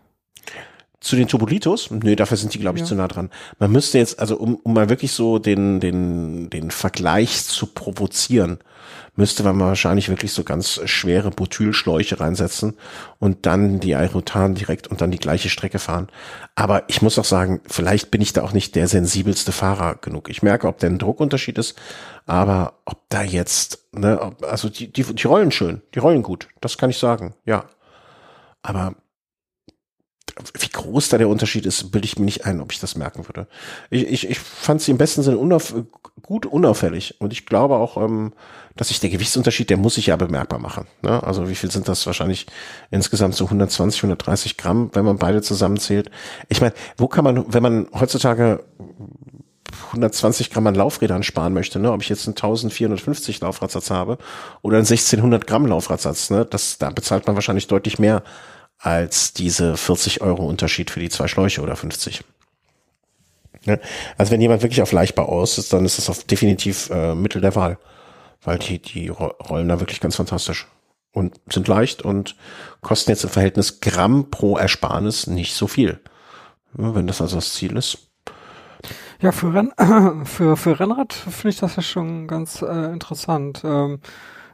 Zu den Tubulitos? Nö, dafür sind die, glaube ich, ja. zu nah dran. Man müsste jetzt, also um, um mal wirklich so den, den, den Vergleich zu provozieren, müsste man wahrscheinlich wirklich so ganz schwere Butylschläuche reinsetzen und dann die Aerotan direkt und dann die gleiche Strecke fahren. Aber ich muss auch sagen, vielleicht bin ich da auch nicht der sensibelste Fahrer genug. Ich merke, ob der ein Druckunterschied ist, aber ob da jetzt, ne, also die, die, die rollen schön, die rollen gut, das kann ich sagen, ja. Aber wie groß da der Unterschied ist, bilde ich mir nicht ein, ob ich das merken würde. Ich, ich, ich fand sie im besten Sinne unauf, gut unauffällig und ich glaube auch, ähm, dass sich der Gewichtsunterschied, der muss sich ja bemerkbar machen. Ne? Also wie viel sind das wahrscheinlich insgesamt so 120, 130 Gramm, wenn man beide zusammenzählt? Ich meine, wo kann man, wenn man heutzutage 120 Gramm an Laufrädern sparen möchte, ne? ob ich jetzt einen 1450 Laufradsatz habe oder einen 1600 Gramm Laufradsatz, ne? das, da bezahlt man wahrscheinlich deutlich mehr als diese 40 Euro Unterschied für die zwei Schläuche oder 50. Ja, also wenn jemand wirklich auf Leichtbau aus ist, dann ist das auf definitiv äh, Mittel der Wahl, weil die, die rollen da wirklich ganz fantastisch und sind leicht und kosten jetzt im Verhältnis Gramm pro Ersparnis nicht so viel. Ja, wenn das also das Ziel ist. Ja, für, Renn *clears throat* für, für Rennrad finde ich das ja schon ganz äh, interessant. Ähm,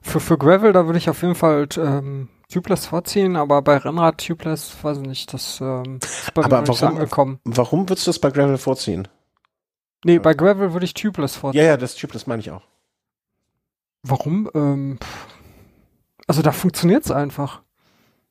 für, für Gravel, da würde ich auf jeden Fall ähm, Tubeless vorziehen, aber bei Rennrad Tubeless, weiß ich nicht, das ähm, ist bei aber mir warum, angekommen. Warum würdest du das bei Gravel vorziehen? Nee, bei Gravel würde ich Tubeless vorziehen. Ja, ja, das Tubeless meine ich auch. Warum? Ähm, also da funktioniert es einfach.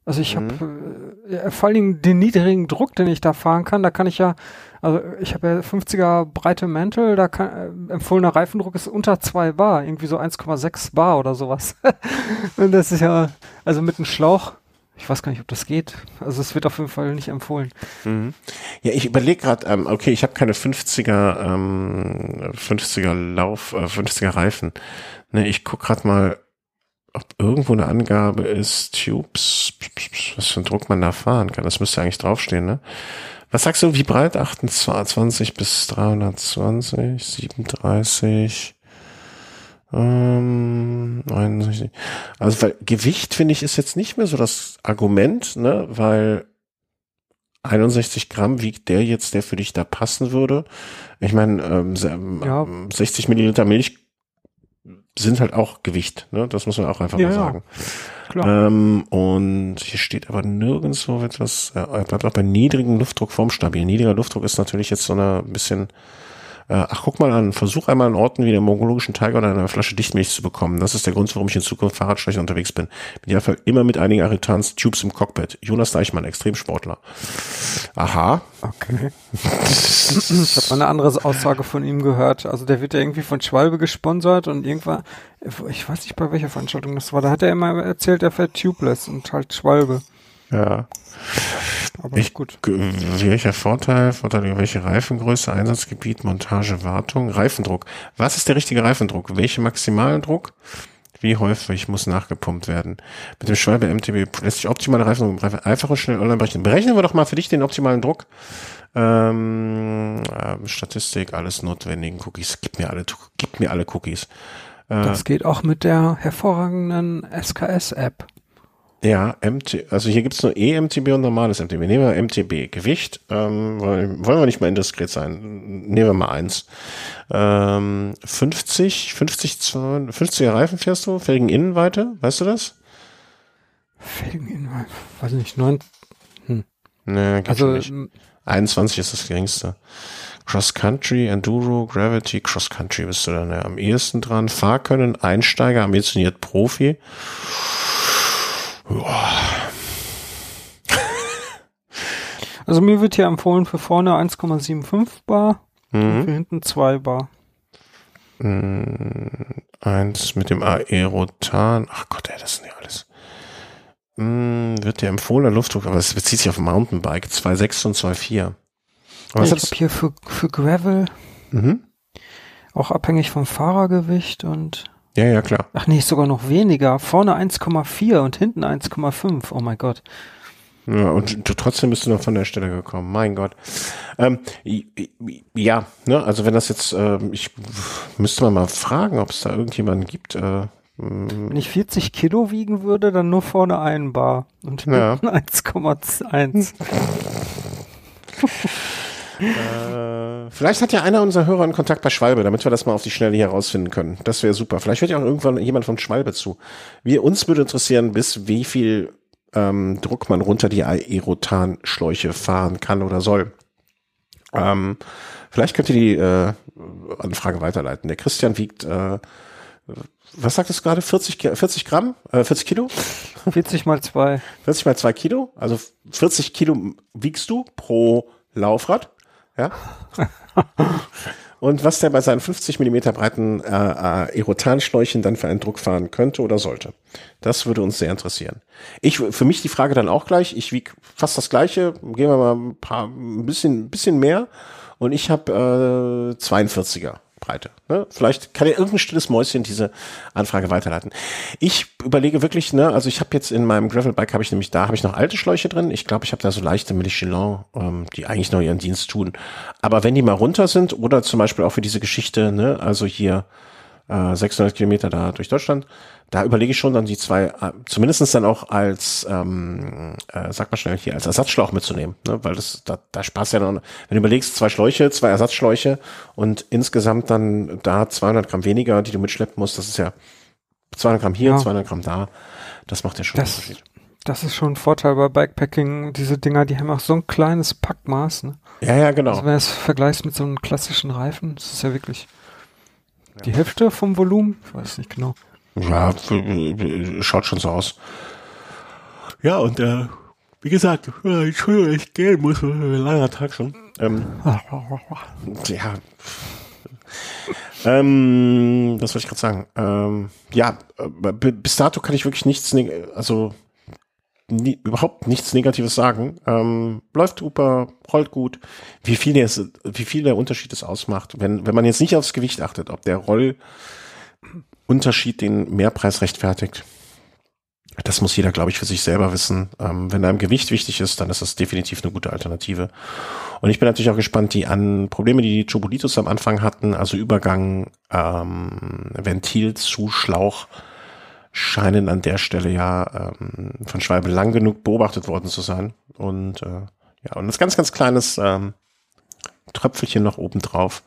Also ich mhm. habe äh, vor allen Dingen den niedrigen Druck, den ich da fahren kann, da kann ich ja, also ich habe ja 50er breite Mantel, da kann äh, empfohlener Reifendruck ist unter 2 Bar, irgendwie so 1,6 Bar oder sowas. *laughs* Und das ist ja, also mit einem Schlauch, ich weiß gar nicht, ob das geht. Also es wird auf jeden Fall nicht empfohlen. Mhm. Ja, ich überlege gerade, ähm, okay, ich habe keine 50er, ähm, 50er Lauf, äh, 50er Reifen. Ne, ich guck gerade mal, ob irgendwo eine Angabe ist, Tubes, was für ein Druck man da fahren kann. Das müsste eigentlich draufstehen, ne? Was sagst du, wie breit? 28 bis 320, 37, ähm, 61. Also weil Gewicht finde ich ist jetzt nicht mehr so das Argument, ne? Weil 61 Gramm wiegt der jetzt, der für dich da passen würde. Ich meine, ähm, ja. 60 Milliliter Milch sind halt auch Gewicht, ne? Das muss man auch einfach ja, mal sagen. Ja, klar. Ähm, und hier steht aber nirgendwo etwas, er bleibt auch bei niedrigem Luftdruck formstabil. Niedriger Luftdruck ist natürlich jetzt so eine bisschen ach, guck mal an, versuch einmal an Orten wie der mongolischen Tiger oder eine Flasche Dichtmilch zu bekommen. Das ist der Grund, warum ich in Zukunft Fahrradschläger unterwegs bin. Bin ja immer mit einigen Aritans Tubes im Cockpit. Jonas Deichmann, Extremsportler. Aha. Okay. ich habe eine andere Aussage von ihm gehört. Also der wird ja irgendwie von Schwalbe gesponsert und irgendwann, ich weiß nicht bei welcher Veranstaltung das war, da hat er immer erzählt, er fährt Tubeless und halt Schwalbe. Ja. Aber ich, gut. Welcher Vorteil? Vorteil, welche Reifengröße, Einsatzgebiet, Montage, Wartung, Reifendruck. Was ist der richtige Reifendruck? Welche maximalen Druck? Wie häufig muss nachgepumpt werden? Mit dem Schwalbe MTB lässt sich optimale Reifendruck einfach und schnell online berechnen. Berechnen wir doch mal für dich den optimalen Druck. Ähm, äh, Statistik, alles notwendigen Cookies. Gib mir alle, gib mir alle Cookies. Äh, das geht auch mit der hervorragenden SKS-App. Ja, MT, also hier gibt's nur EMTB und normales MTB. Nehmen wir MTB. Gewicht, ähm, wollen, wir nicht mal indiskret sein. Nehmen wir mal eins. Ähm, 50, 50, 50er Reifen fährst du? Felgen Innenweite, weißt du das? Felgen Innenweite, weiß nicht, neun. Hm. Nee, also, nicht. 21 ist das geringste. Cross Country, Enduro, Gravity, Cross Country bist du dann ja am ehesten dran. Fahrkönnen, Einsteiger, ambitioniert Profi. Also mir wird hier empfohlen für vorne 1,75 Bar mhm. und für hinten 2 Bar. Mhm. Eins mit dem Aerotan. Ach Gott, ey, das ist nicht alles. Mhm, wird dir empfohlener Luftdruck, aber es bezieht sich auf Mountainbike. 2,6 und 2,4. Was ich habe hier für, für Gravel mhm. auch abhängig vom Fahrergewicht und ja, ja, klar. Ach nee, sogar noch weniger. Vorne 1,4 und hinten 1,5. Oh mein Gott. Ja, und trotzdem bist du noch von der Stelle gekommen. Mein Gott. Ähm, ja, ne, also wenn das jetzt, äh, ich müsste mal mal fragen, ob es da irgendjemanden gibt. Äh, wenn ich 40 Kilo wiegen würde, dann nur vorne ein Bar und hinten *laughs* ja. 1,1. *laughs* Äh, vielleicht hat ja einer unserer Hörer einen Kontakt bei Schwalbe, damit wir das mal auf die Schnelle hier rausfinden können. Das wäre super. Vielleicht hört ja auch irgendwann jemand von Schwalbe zu. Wir, uns würde interessieren, bis wie viel ähm, Druck man runter die Aerotan-Schläuche fahren kann oder soll. Ähm, vielleicht könnt ihr die äh, Anfrage weiterleiten. Der Christian wiegt, äh, was sagt es gerade, 40, 40 Gramm, äh, 40 Kilo? *laughs* 40 mal zwei. 40 mal zwei Kilo, also 40 Kilo wiegst du pro Laufrad. Ja. Und was der bei seinen 50 Millimeter breiten äh, äh, Erotanschläuchen dann für einen Druck fahren könnte oder sollte. Das würde uns sehr interessieren. Ich, für mich die Frage dann auch gleich. Ich wiege fast das gleiche. Gehen wir mal ein paar, ein bisschen, bisschen mehr. Und ich habe äh, 42er. Breite. Ne? Vielleicht kann ja irgendein stilles Mäuschen diese Anfrage weiterleiten. Ich überlege wirklich, ne, also ich habe jetzt in meinem Gravelbike habe ich nämlich da habe ich noch alte Schläuche drin. Ich glaube, ich habe da so leichte Michelin, ähm, die eigentlich noch ihren Dienst tun. Aber wenn die mal runter sind oder zum Beispiel auch für diese Geschichte, ne, also hier äh, 600 Kilometer da durch Deutschland. Da überlege ich schon dann die zwei, äh, zumindestens dann auch als, ähm, äh, sag mal schnell hier, als Ersatzschlauch mitzunehmen, ne? weil das, da, da sparst ja dann, wenn du überlegst, zwei Schläuche, zwei Ersatzschläuche und insgesamt dann da 200 Gramm weniger, die du mitschleppen musst, das ist ja 200 Gramm hier, ja. 200 Gramm da, das macht ja schon das, Unterschied. Das ist schon ein Vorteil bei Bikepacking, diese Dinger, die haben auch so ein kleines Packmaß, ne? Ja, ja, genau. Also wenn du es vergleichst mit so einem klassischen Reifen, das ist ja wirklich. Die Hälfte vom Volumen, ich weiß nicht genau. Ja, schaut schon so aus. Ja, und äh, wie gesagt, Entschuldigung, ich gehen muss, ein langer Tag schon. Ähm, *laughs* ja. ähm, das wollte ich gerade sagen. Ähm, ja, äh, bis dato kann ich wirklich nichts, also nie, überhaupt nichts Negatives sagen. Ähm, läuft super, rollt gut. Wie viel, der, wie viel der Unterschied es ausmacht, wenn, wenn man jetzt nicht aufs Gewicht achtet, ob der Roll Unterschied den Mehrpreis rechtfertigt. Das muss jeder, glaube ich, für sich selber wissen. Ähm, wenn einem Gewicht wichtig ist, dann ist das definitiv eine gute Alternative. Und ich bin natürlich auch gespannt, die an Probleme, die die Chobolitos am Anfang hatten, also Übergang ähm, Ventil zu Schlauch, scheinen an der Stelle ja ähm, von Schwalbe lang genug beobachtet worden zu sein. Und äh, ja, und das ganz, ganz kleines ähm, Tröpfelchen noch oben drauf,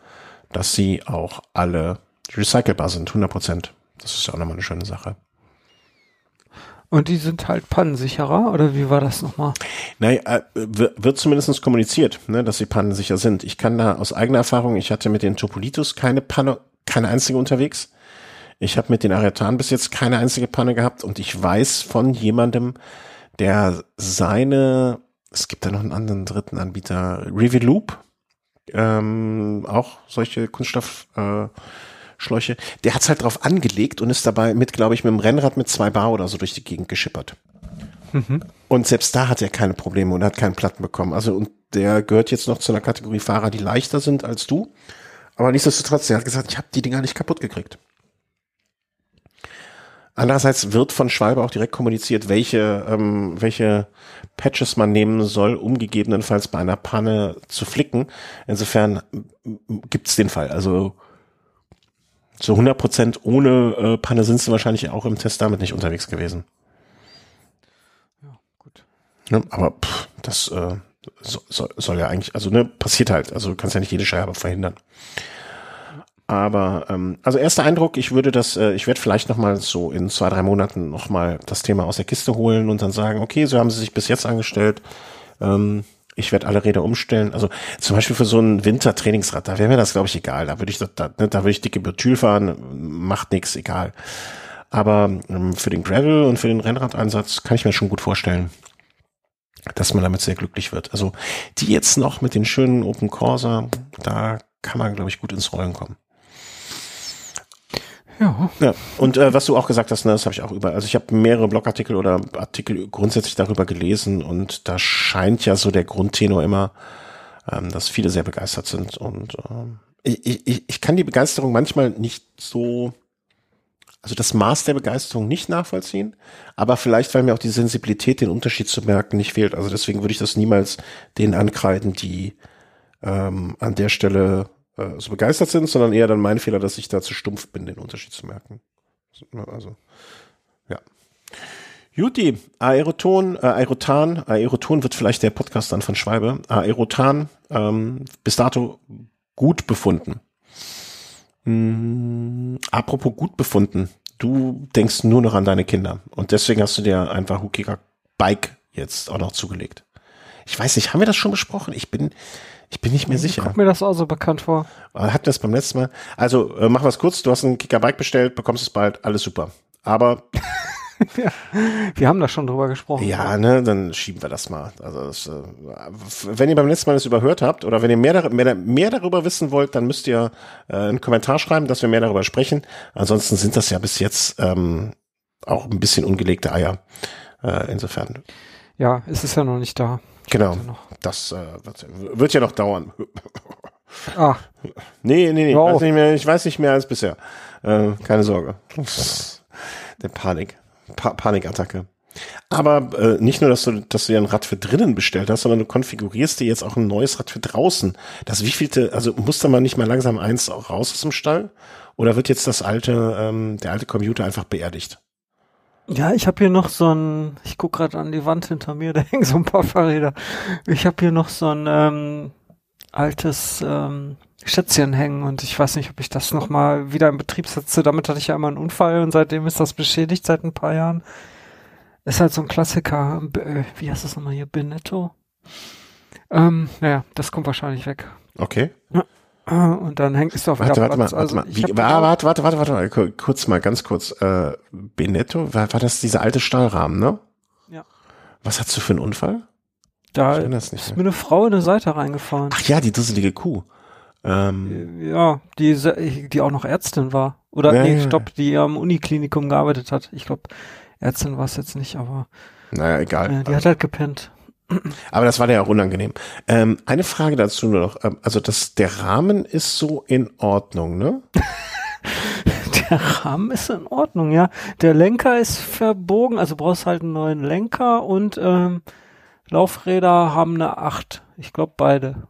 dass sie auch alle recycelbar sind, 100 Prozent. Das ist ja auch nochmal eine schöne Sache. Und die sind halt pannensicherer oder wie war das nochmal? Naja, äh, wird zumindest kommuniziert, ne, dass sie pannensicher sind. Ich kann da aus eigener Erfahrung, ich hatte mit den Topolitos keine Panne, keine einzige unterwegs. Ich habe mit den Aretan bis jetzt keine einzige Panne gehabt und ich weiß von jemandem, der seine, es gibt da noch einen anderen dritten Anbieter, Reviloop, ähm, auch solche Kunststoff, äh, Schläuche, der hat's halt drauf angelegt und ist dabei mit, glaube ich, mit dem Rennrad mit zwei Bar oder so durch die Gegend geschippert. Mhm. Und selbst da hat er keine Probleme und hat keinen Platten bekommen. Also, und der gehört jetzt noch zu einer Kategorie Fahrer, die leichter sind als du. Aber nichtsdestotrotz, der hat gesagt, ich habe die Dinger nicht kaputt gekriegt. Andererseits wird von Schwalbe auch direkt kommuniziert, welche, ähm, welche Patches man nehmen soll, um gegebenenfalls bei einer Panne zu flicken. Insofern gibt's den Fall. Also so 100 Prozent ohne äh, Panne sind sie wahrscheinlich auch im Test damit nicht unterwegs gewesen. Ja, gut. Ne, aber pff, das äh, so, soll, soll ja eigentlich, also ne, passiert halt. Also du kannst ja nicht jede Scheibe verhindern. Aber ähm, also erster Eindruck, ich würde das, äh, ich werde vielleicht noch mal so in zwei drei Monaten noch mal das Thema aus der Kiste holen und dann sagen, okay, so haben sie sich bis jetzt angestellt. Ähm, ich werde alle Räder umstellen. Also zum Beispiel für so ein Wintertrainingsrad, da wäre mir das, glaube ich, egal. Da würde ich, da, da, da würde ich dicke Betyl fahren, macht nichts, egal. Aber ähm, für den Gravel und für den Rennradeinsatz kann ich mir schon gut vorstellen, dass man damit sehr glücklich wird. Also die jetzt noch mit den schönen Open Corsa, da kann man, glaube ich, gut ins Rollen kommen. Ja. ja. Und äh, was du auch gesagt hast, ne, das habe ich auch über. Also ich habe mehrere Blogartikel oder Artikel grundsätzlich darüber gelesen und da scheint ja so der Grundtenor immer, ähm, dass viele sehr begeistert sind. Und ähm, ich, ich, ich kann die Begeisterung manchmal nicht so, also das Maß der Begeisterung nicht nachvollziehen, aber vielleicht, weil mir auch die Sensibilität, den Unterschied zu merken, nicht fehlt. Also deswegen würde ich das niemals denen ankreiden, die ähm, an der Stelle äh, so begeistert sind, sondern eher dann mein Fehler, dass ich da zu stumpf bin, den Unterschied zu merken. Also, ja. Juti, Aeroton, äh, Aerotan, Aeroton wird vielleicht der Podcast dann von Schwalbe. Aerotan, ähm, bis dato gut befunden. Hm, apropos gut befunden, du denkst nur noch an deine Kinder und deswegen hast du dir einfach Hukiger Bike jetzt auch noch zugelegt. Ich weiß nicht, haben wir das schon besprochen? Ich bin, ich bin nicht mehr sicher. Kommt mir das auch so bekannt vor. Hat das beim letzten Mal. Also, äh, mach was kurz. Du hast ein Kickerbike bestellt, bekommst es bald. Alles super. Aber. *laughs* ja, wir haben da schon drüber gesprochen. Ja, ne, dann schieben wir das mal. Also, das, äh, wenn ihr beim letzten Mal das überhört habt oder wenn ihr mehr, mehr, mehr darüber wissen wollt, dann müsst ihr äh, einen Kommentar schreiben, dass wir mehr darüber sprechen. Ansonsten sind das ja bis jetzt ähm, auch ein bisschen ungelegte Eier. Äh, insofern. Ja, es ist ja noch nicht da. Genau. Das äh, wird, wird, ja noch dauern. Ah. Nee, nee, nee. Wow. Weiß nicht mehr, ich weiß nicht mehr als bisher. Äh, keine Sorge. *laughs* Der Panik. Pa Panikattacke. Aber äh, nicht nur, dass du, dass du dir ein Rad für drinnen bestellt hast, sondern du konfigurierst dir jetzt auch ein neues Rad für draußen. Das wievielte, also musste man nicht mal langsam eins auch raus aus dem Stall? Oder wird jetzt das alte, ähm, der alte Computer einfach beerdigt? Ja, ich habe hier noch so ein, ich guck gerade an die Wand hinter mir, *laughs* da hängen so ein paar Fahrräder. Ich habe hier noch so ein ähm, altes ähm, Schätzchen hängen und ich weiß nicht, ob ich das nochmal wieder in Betrieb setze. Damit hatte ich ja immer einen Unfall und seitdem ist das beschädigt seit ein paar Jahren. Ist halt so ein Klassiker. Äh, wie heißt das nochmal hier? Benetto? Ähm, naja, das kommt wahrscheinlich weg. Okay. Ja. Ah, und dann hängt es auf warte, warte Platz. Mal, also warte, mal. Wie, warte, warte, warte, warte, warte, kurz mal, ganz kurz. Äh, Benetto, war, war das dieser alte Stahlrahmen, ne? Ja. Was hast du für einen Unfall? Da ist mir eine Frau in eine Seite reingefahren. Ach ja, die dusselige Kuh. Ähm, ja, die, die auch noch Ärztin war. Oder ja, nee, stopp, die am Uniklinikum gearbeitet hat. Ich glaube, Ärztin war es jetzt nicht, aber. Naja, egal. Äh, die hat halt gepennt. Aber das war ja auch unangenehm. Ähm, eine Frage dazu nur noch. Ähm, also das, der Rahmen ist so in Ordnung, ne? *laughs* der Rahmen ist in Ordnung, ja. Der Lenker ist verbogen, also brauchst halt einen neuen Lenker und ähm, Laufräder haben eine 8. Ich glaube beide.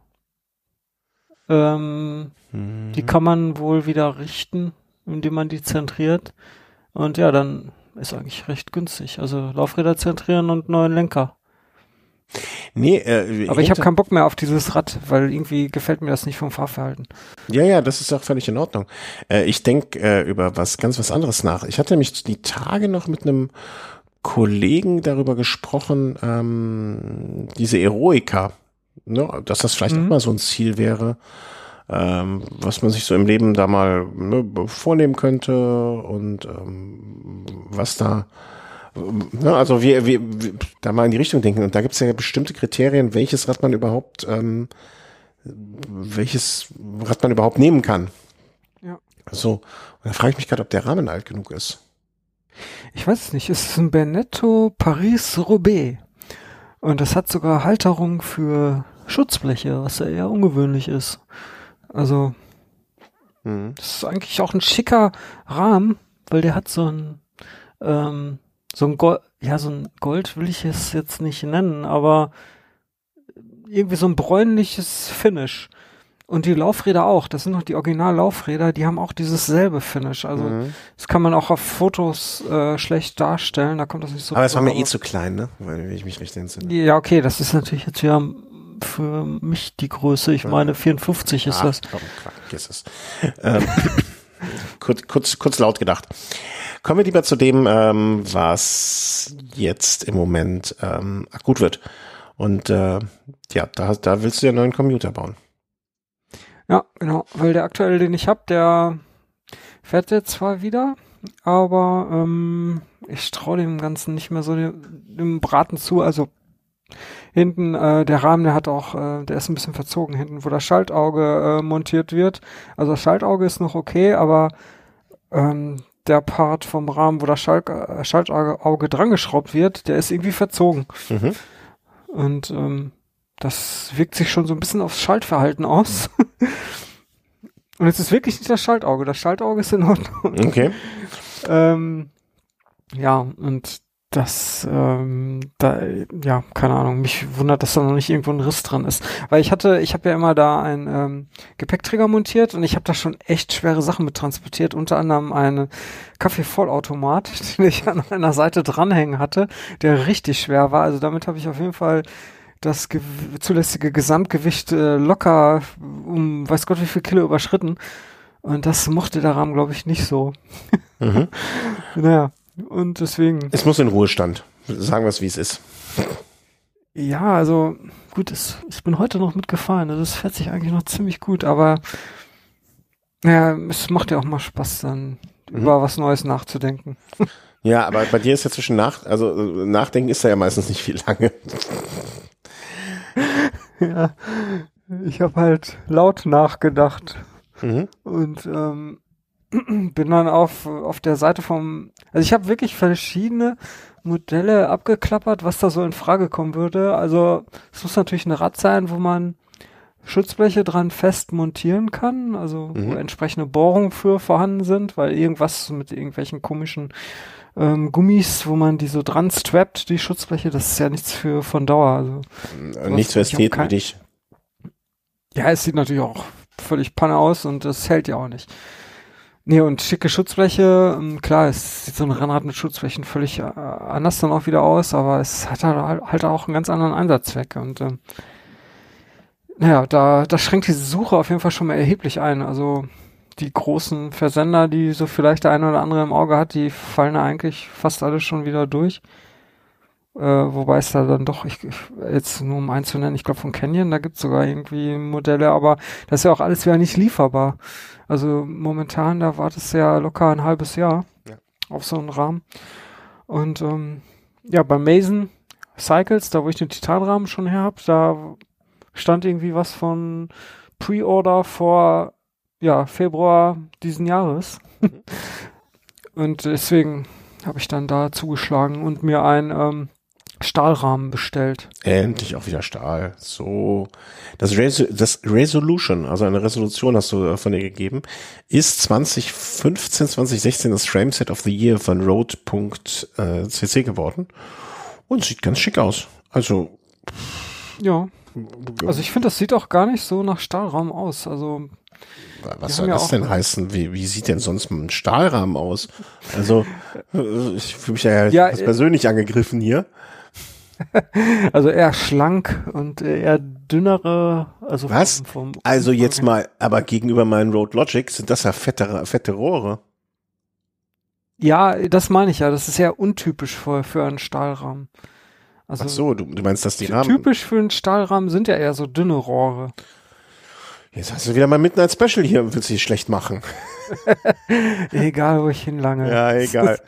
Ähm, hm. Die kann man wohl wieder richten, indem man die zentriert. Und ja, dann ist eigentlich recht günstig. Also Laufräder zentrieren und neuen Lenker. Nee, äh, aber ich habe keinen Bock mehr auf dieses Rad, weil irgendwie gefällt mir das nicht vom Fahrverhalten. Ja, ja, das ist auch völlig in Ordnung. Äh, ich denke äh, über was ganz was anderes nach. Ich hatte nämlich die Tage noch mit einem Kollegen darüber gesprochen, ähm, diese Eroika, ne, dass das vielleicht mhm. auch mal so ein Ziel wäre, ähm, was man sich so im Leben da mal ne, vornehmen könnte und ähm, was da, also wir, wir, wir da mal in die Richtung denken. Und da gibt es ja bestimmte Kriterien, welches Rad man überhaupt, ähm, welches Rad man überhaupt nehmen kann. Ja. So, und da frage ich mich gerade, ob der Rahmen alt genug ist. Ich weiß es nicht. Es ist ein Benetto Paris-Roubaix. Und das hat sogar Halterung für Schutzbleche, was ja eher ungewöhnlich ist. Also, mhm. das ist eigentlich auch ein schicker Rahmen, weil der hat so ein, ähm, so ein Gold, ja, so ein Gold will ich es jetzt nicht nennen, aber irgendwie so ein bräunliches Finish. Und die Laufräder auch. Das sind noch die Original-Laufräder, die haben auch dieses selbe Finish. Also mhm. das kann man auch auf Fotos äh, schlecht darstellen. Da kommt das nicht so. Aber es war mir eh zu klein, ne? Weil ich mich richtig entsinne. Ja, okay, das ist natürlich jetzt ja für mich die Größe. Ich meine 54 ist Ach, das. Komm, vergiss es. Ähm, *laughs* kurz, kurz, kurz laut gedacht. Kommen wir lieber zu dem, ähm, was jetzt im Moment ähm, akut wird. Und äh, ja, da, da willst du ja einen neuen Computer bauen. Ja, genau, weil der aktuelle, den ich habe, der fährt jetzt zwar wieder, aber ähm, ich traue dem Ganzen nicht mehr so dem Braten zu. Also hinten äh, der Rahmen, der hat auch, äh, der ist ein bisschen verzogen hinten, wo das Schaltauge äh, montiert wird. Also das Schaltauge ist noch okay, aber ähm, der Part vom Rahmen, wo das Schalt, äh, Schaltauge drangeschraubt wird, der ist irgendwie verzogen. Mhm. Und ähm, das wirkt sich schon so ein bisschen aufs Schaltverhalten aus. *laughs* Und es ist wirklich nicht das Schaltauge. Das Schaltauge ist in Ordnung. Okay. *laughs* ähm, ja, und das, ähm, da, ja, keine Ahnung, mich wundert, dass da noch nicht irgendwo ein Riss dran ist. Weil ich hatte, ich habe ja immer da einen ähm, Gepäckträger montiert und ich habe da schon echt schwere Sachen mit transportiert, unter anderem einen Kaffeevollautomat, *laughs* den ich an einer Seite dranhängen hatte, der richtig schwer war. Also damit habe ich auf jeden Fall das ge zulässige Gesamtgewicht äh, locker um weiß Gott wie viel Kilo überschritten. Und das mochte der Rahmen, glaube ich, nicht so. Mhm. *laughs* naja, und deswegen. Es muss in Ruhestand. Sagen wir es, wie es ist. Ja, also gut, es, ich bin heute noch mitgefahren. Also es fährt sich eigentlich noch ziemlich gut, aber naja, es macht ja auch mal Spaß, dann mhm. über was Neues nachzudenken. *laughs* Ja, aber bei dir ist ja zwischen nach, also nachdenken ist da ja meistens nicht viel lange. *laughs* ja, ich habe halt laut nachgedacht mhm. und ähm, *clears throat* bin dann auf auf der Seite vom, also ich habe wirklich verschiedene Modelle abgeklappert, was da so in Frage kommen würde. Also es muss natürlich ein Rad sein, wo man Schutzbleche dran fest montieren kann, also mhm. wo entsprechende Bohrungen für vorhanden sind, weil irgendwas mit irgendwelchen komischen ähm, Gummis, wo man die so dran strappt, die Schutzbleche, das ist ja nichts für von Dauer. Also, Äh, Nichts für Ästheten wie dich. ja, es sieht natürlich auch völlig Panne aus und das hält ja auch nicht. Nee, und schicke Schutzbleche, ähm, klar, es sieht so ein Rennrad mit Schutzblechen völlig äh, anders dann auch wieder aus, aber es hat halt, halt auch einen ganz anderen Einsatzzweck und ähm, naja, da, da schränkt diese Suche auf jeden Fall schon mal erheblich ein. Also die großen Versender, die so vielleicht der eine oder andere im Auge hat, die fallen da eigentlich fast alle schon wieder durch. Äh, wobei es da dann doch, ich, ich jetzt nur um einzunennen, ich glaube von Canyon, da gibt's sogar irgendwie Modelle, aber das ist ja auch alles wieder nicht lieferbar. Also momentan, da wartest du ja locker ein halbes Jahr Ja. auf so einen Rahmen. Und ähm, ja, bei Mason Cycles, da wo ich den Titanrahmen schon her hab, da stand irgendwie was von Pre-Order vor ja, Februar diesen Jahres. *laughs* und deswegen habe ich dann da zugeschlagen und mir einen ähm, Stahlrahmen bestellt. Endlich auch wieder Stahl. So. Das, Res das Resolution, also eine Resolution hast du äh, von dir gegeben, ist 2015, 2016 das Frameset of the Year von Road.cc geworden. Und sieht ganz schick aus. Also, Ja, also ich finde, das sieht auch gar nicht so nach Stahlrahmen aus. Also was soll ja das denn heißen? Wie, wie sieht denn sonst ein Stahlrahmen aus? Also, *laughs* äh, ich fühle mich ja, Ja, äh, persönlich angegriffen hier. *laughs* Also eher schlank und eher dünnere, also Was? Vom, vom Also jetzt mal, aber gegenüber meinen Road Logic sind das ja fette, fette Rohre. Ja, das meine ich ja. Das ist ja untypisch für, für einen Stahlrahmen. Also Ach so, du, du meinst, dass die Rahmen. typisch für einen Stahlrahmen sind ja eher so dünne Rohre. Jetzt hast du wieder mal mitten als Special hier und willst dich schlecht machen. *laughs* Egal, wo ich hinlange. Ja, egal.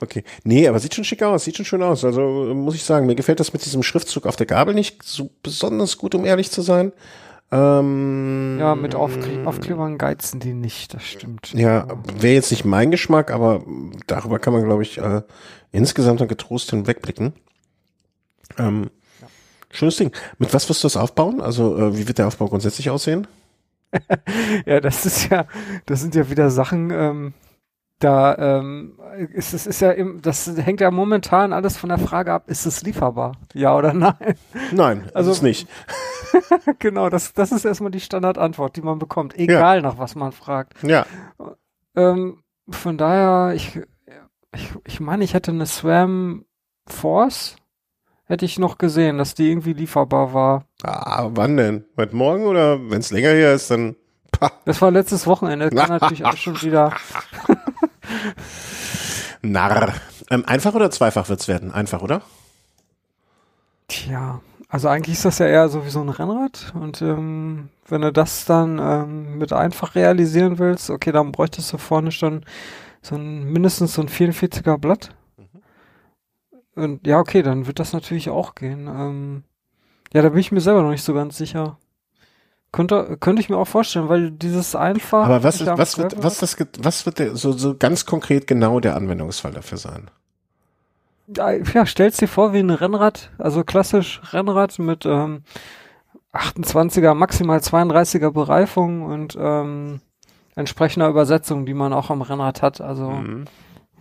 Okay. Nee, aber sieht schon schick aus, sieht schon schön aus. Also muss ich sagen, mir gefällt das mit diesem Schriftzug auf der Gabel nicht so besonders gut, um ehrlich zu sein. Ähm, Ja, mit Aufkle Aufklebern geizen die nicht, das stimmt. Ja, wäre jetzt nicht mein Geschmack, aber darüber kann man, glaube ich, äh, insgesamt dann getrost hinwegblicken. Ähm, Schönes Ding. Mit was wirst du das aufbauen? Also, äh, wie wird der Aufbau grundsätzlich aussehen? *laughs* Ja, das ist ja, das sind ja wieder Sachen, ähm, da ähm, ist es ist ja im, das hängt ja momentan alles von der Frage ab, ist es lieferbar? Ja oder nein? Nein, *laughs* also ist nicht. *laughs* genau, das, das ist erstmal die Standardantwort, die man bekommt, egal nach was man fragt. Ja, Ähm, von daher, ich, ich, ich meine, ich hätte eine Swam Force, hätte ich noch gesehen, dass die irgendwie lieferbar war. ah, wann denn? Heute Morgen oder wenn es länger hier ist, dann. Pah, Das war letztes Wochenende, kann *laughs* natürlich auch schon wieder. Narr. Ähm, einfach oder zweifach wird's werden? Einfach, oder? Tja, also eigentlich ist das ja eher so wie so ein Rennrad und ähm, wenn du das dann ähm, mit einfach realisieren willst, okay, dann bräuchtest du vorne schon so ein mindestens so ein 44er Blatt. Und ja, okay, dann wird das natürlich auch gehen. Ähm, ja, da bin ich mir selber noch nicht so ganz sicher. Könnte, könnte ich mir auch vorstellen, weil dieses einfach. Aber was, am was wird, was, das, was wird der, so, so ganz konkret genau der Anwendungsfall dafür sein? Ja, ja, stellst dir vor wie ein Rennrad, also klassisch Rennrad mit ähm, 28er, maximal 32er Bereifung und ähm, entsprechender Übersetzung, die man auch am Rennrad hat. Also Mhm.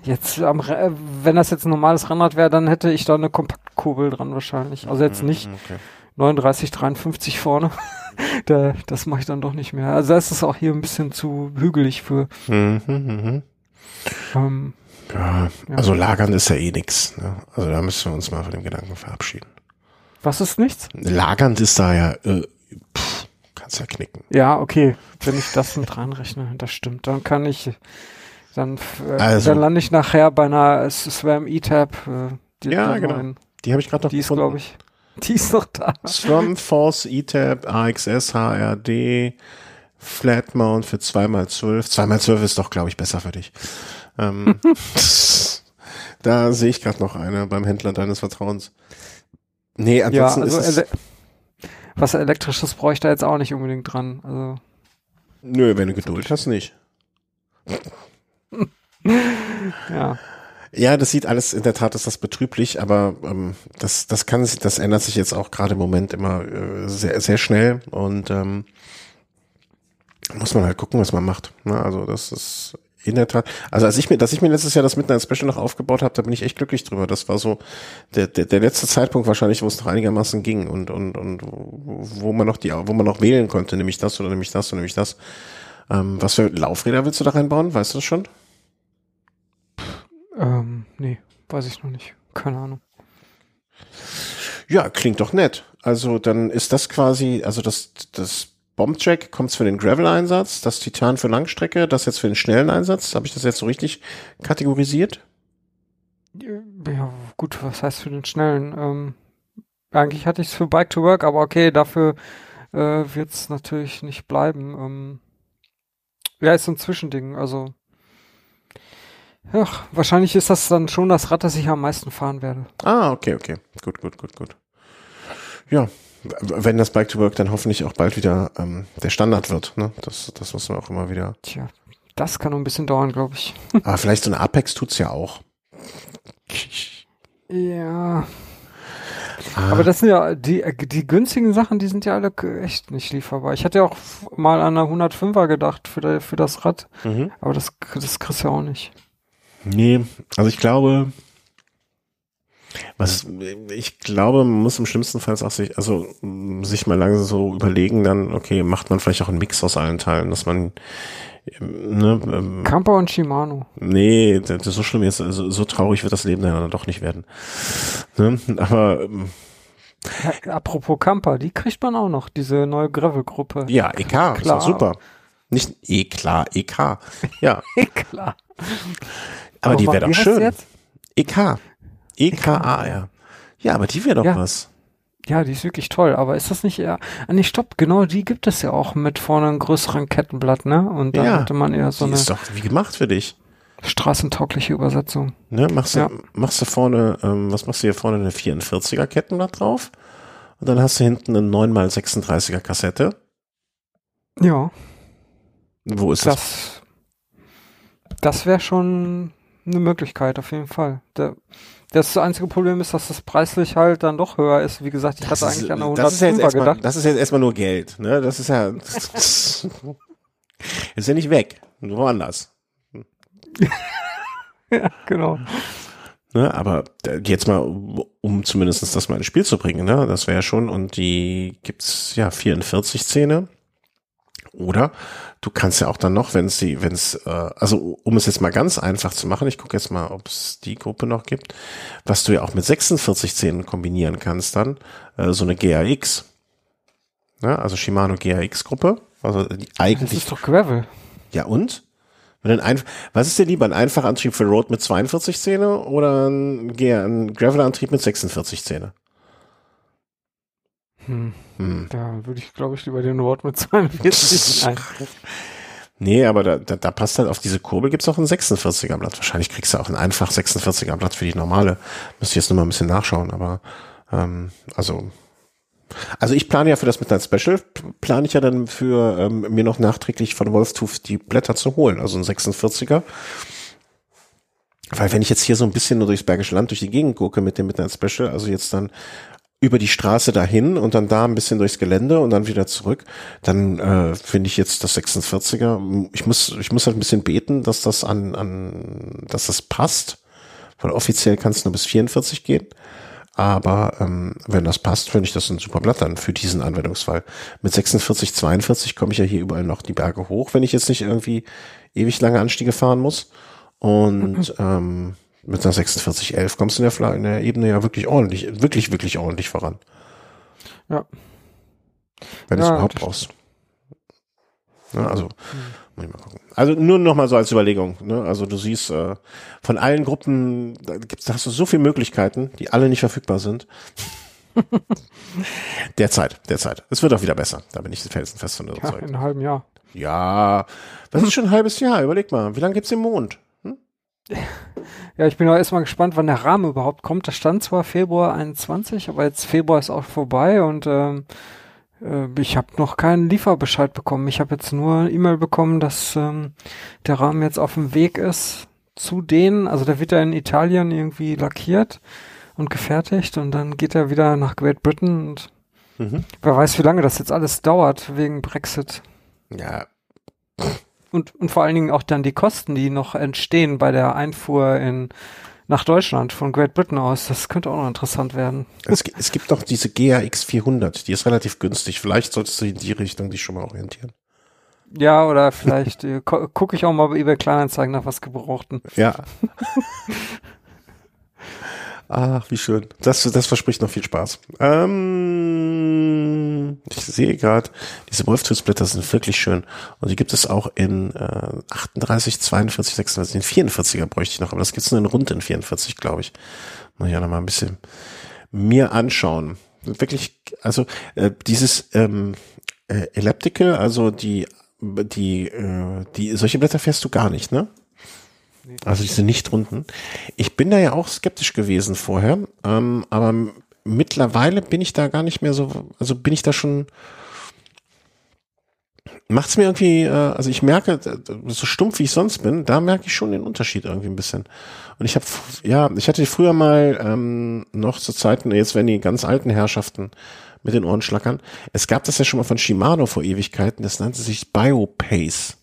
Jetzt am äh, wenn das jetzt ein normales Rennrad wäre, dann hätte ich da eine Kompaktkurbel dran wahrscheinlich. Also jetzt nicht Okay. 39, 53 vorne. *laughs* da, das mache ich dann doch nicht mehr. Also da ist es auch hier ein bisschen zu hügelig für. Mhm, mhm. Ähm, Ja, Ja. also lagern ist ja eh nix. Ne? Also da müssen wir uns mal von dem Gedanken verabschieden. was ist nichts? Lagernd ist da ja, äh, pff, kannst ja knicken. Ja, okay, wenn ich das mit reinrechne, das stimmt. Dann kann ich, dann, äh, Also- dann lande ich nachher bei einer Swam E-Tab. Äh, die, Ja, genau. neuen. Die habe ich gerade noch Die ist, glaube ich, *laughs* die ist noch da. Swam Force ETAP AXS HRD Flat Mount für 2x12. 2x12 ist doch, glaube ich, besser für dich. Ähm, *laughs* da sehe ich gerade noch eine beim Händler deines Vertrauens. Nee, Ja, ansonsten also ist es, ele was elektrisches brauche ich da jetzt auch nicht unbedingt dran. Also nö, wenn du Geduld hast, nicht. Ja, Ja, das sieht alles, in der Tat ist das betrüblich, aber ähm, das, das kann sich, das ändert sich jetzt auch gerade im Moment immer äh, sehr, sehr schnell und ähm, muss man halt gucken, was man macht. Ne? Also das ist in der Tat. Also als ich mir, dass ich mir letztes Jahr das Midnight Special noch aufgebaut habe, da bin ich echt glücklich drüber. Das war so der, der, der letzte Zeitpunkt wahrscheinlich, wo es noch einigermaßen ging und, und, und wo man noch die, wo man noch wählen konnte, nämlich das oder nämlich das oder nämlich das. Ähm, was für Laufräder willst du da reinbauen? Weißt du das schon? Nee, weiß ich noch nicht. Keine Ahnung. Ja, klingt doch nett. Also dann ist das quasi, also das, das Bombjack kommt für den Gravel-Einsatz, das Titan für Langstrecke, das jetzt für den schnellen Einsatz. Habe ich das jetzt so richtig kategorisiert? Ja, gut, was heißt für den schnellen? Ähm, eigentlich hatte ich es für Bike to Work, aber okay, dafür äh, wird es natürlich nicht bleiben. Ähm, ja, ist so ein Zwischending, also ja, wahrscheinlich ist das dann schon das Rad, das ich am meisten fahren werde. Ah, okay, okay. Gut, gut, gut, gut. Ja, wenn das Bike to Work dann hoffentlich auch bald wieder ähm, der Standard wird, ne? Das, das muss man auch immer wieder. Tja, das kann noch ein bisschen dauern, glaube ich. Aber *laughs* vielleicht so eine Apex tut's ja auch. Ja. Ah. Aber das sind ja die, die günstigen Sachen, die sind ja alle echt nicht lieferbar. Ich hatte ja auch mal an einer 105er gedacht für, der, für das Rad. Mhm. Aber das, das kriegst du ja auch nicht. Nee, also ich glaube, was ich glaube, man muss im schlimmsten Fall auch sich, also sich mal langsam so überlegen, dann, okay, macht man vielleicht auch einen Mix aus allen Teilen, dass man ne, ähm, Kampa und Shimano. Nee, das, das so schlimm jetzt, so, so traurig wird das Leben dann doch nicht werden. Ne? Aber ähm, ja, apropos Kampa, die kriegt man auch noch, diese neue Gravel-Gruppe. Ja, EK, klar. ist doch super. Nicht E klar, EK. Ja. *laughs* e klar. Aber, aber die wäre doch schön. EK. E-K-A-R. Ja, aber die wäre doch ja. was. Ja, die ist wirklich toll, aber ist das nicht eher, ah nee, stopp, genau, die gibt es ja auch mit vorne einem größeren Kettenblatt, ne? Und dann ja, hatte man eher so die eine. ist doch wie gemacht für dich. Straßentaugliche Übersetzung. Ne, machst du, ja. machst du vorne, ähm, was machst du hier vorne, eine 44er Kettenblatt drauf? Und dann hast du hinten eine 9x36er Kassette. Ja. Wo ist das? Das, das wäre schon eine Möglichkeit, auf jeden Fall. Der, das einzige Problem ist, dass das preislich halt dann doch höher ist. Wie gesagt, ich das hatte ist, eigentlich an eine 105er das gedacht. das ist jetzt erstmal nur Geld. Ne? Das ist ja das *laughs* *laughs* ist ja nicht weg. Woanders. *laughs* ja, genau. Ne, aber jetzt mal, um zumindest das mal ins Spiel zu bringen, ne, das wäre schon, und die gibt's ja 44 Zähne. Oder du kannst ja auch dann noch, wenn sie, wenn es, äh, also um es jetzt mal ganz einfach zu machen, ich gucke jetzt mal, ob es die Gruppe noch gibt, was du ja auch mit 46 Zähnen kombinieren kannst dann, äh, so eine GAX. Ja, also Shimano GAX-Gruppe. Also die eigentlich. Das ist doch Gravel. Ja, und? Wenn ein, was ist dir lieber, ein Einfachantrieb für Road mit 42 Zähne oder ein, ein Gravel-Antrieb mit 46 Zähne? Hm. Hm. Da würde ich, glaube ich, lieber den Wort mit 42 *laughs* ein. Nee, aber da, da, da passt halt auf diese Kurbel gibt's auch ein 46er Blatt. Wahrscheinlich kriegst du auch ein einfach 46er Blatt für die normale. Müsste ich jetzt nur mal ein bisschen nachschauen, aber ähm, also also ich plane ja für das Midnight Special, plane ich ja dann für ähm, mir noch nachträglich von Wolftooth die Blätter zu holen, also ein 46er. Weil wenn ich jetzt hier so ein bisschen nur durchs Bergische Land durch die Gegend gucke mit dem Midnight Special, also jetzt dann über die Straße dahin und dann da ein bisschen durchs Gelände und dann wieder zurück, dann äh, finde ich jetzt das 46er. Ich muss, ich muss halt ein bisschen beten, dass das an, an, dass das passt, weil offiziell kann es nur bis 44 gehen. Aber ähm, wenn das passt, finde ich das ein super Blatt dann für diesen Anwendungsfall. Mit 46, 42 komme ich ja hier überall noch die Berge hoch, wenn ich jetzt nicht irgendwie ewig lange Anstiege fahren muss. Und ähm, mit einer 4611 kommst du in der, in der Ebene ja wirklich ordentlich, wirklich, wirklich ordentlich voran. Ja. Wenn ja, du es überhaupt brauchst. Ja, also, hm. muss ich mal gucken. Also nur noch mal so als Überlegung. Ne? Also du siehst, äh, von allen Gruppen, da, gibt's, da hast du so viele Möglichkeiten, die alle nicht verfügbar sind. *laughs* derzeit, derzeit. Es wird auch wieder besser. Da bin ich felsenfest von überzeugt. Ja, in einem halben Jahr. Ja, das ist schon ein halbes Jahr. Überleg mal, wie lange gibt's den Mond? Ja, ich bin auch erstmal gespannt, wann der Rahmen überhaupt kommt. Da stand zwar Februar 21, aber jetzt Februar ist auch vorbei und ähm, äh, ich habe noch keinen Lieferbescheid bekommen. Ich habe jetzt nur E-Mail bekommen, dass ähm, der Rahmen jetzt auf dem Weg ist zu denen. Also der wird ja in Italien irgendwie lackiert und gefertigt und dann geht er wieder nach Great Britain und mhm. wer weiß, wie lange das jetzt alles dauert wegen Brexit. Ja. Und, und vor allen Dingen auch dann die Kosten, die noch entstehen bei der Einfuhr in nach Deutschland von Great Britain aus. Das könnte auch noch interessant werden. Es, es gibt doch diese GAX 400, die ist relativ günstig. Vielleicht solltest du in die Richtung dich schon mal orientieren. Ja, oder vielleicht äh, gucke ich auch mal bei eBay Kleinanzeigen nach was Gebrauchten. Ja. *laughs* Ach, wie schön. Das, das verspricht noch viel Spaß. Ähm, ich sehe gerade, diese Wolftoothsplitter sind wirklich schön. Und die gibt es auch in äh, 38, 42, 46, den 44er bräuchte ich noch, aber das gibt es nur in rund in 44, glaube ich. Muss ich auch noch ein bisschen mir anschauen. Wirklich, also äh, dieses ähm, äh, Elliptical, also die die, äh, die, solche Blätter fährst du gar nicht, ne? Also diese nicht runden. Ich bin da ja auch skeptisch gewesen vorher, ähm, aber mittlerweile bin ich da gar nicht mehr so, also bin ich da schon, macht's mir irgendwie, äh, also ich merke, so stumpf wie ich sonst bin, da merke ich schon den Unterschied irgendwie ein bisschen. Und ich habe, ja, ich hatte früher mal ähm, noch zu Zeiten, jetzt werden die ganz alten Herrschaften mit den Ohren schlackern. Es gab das ja schon mal von Shimano vor Ewigkeiten, das nannte sich Biopace.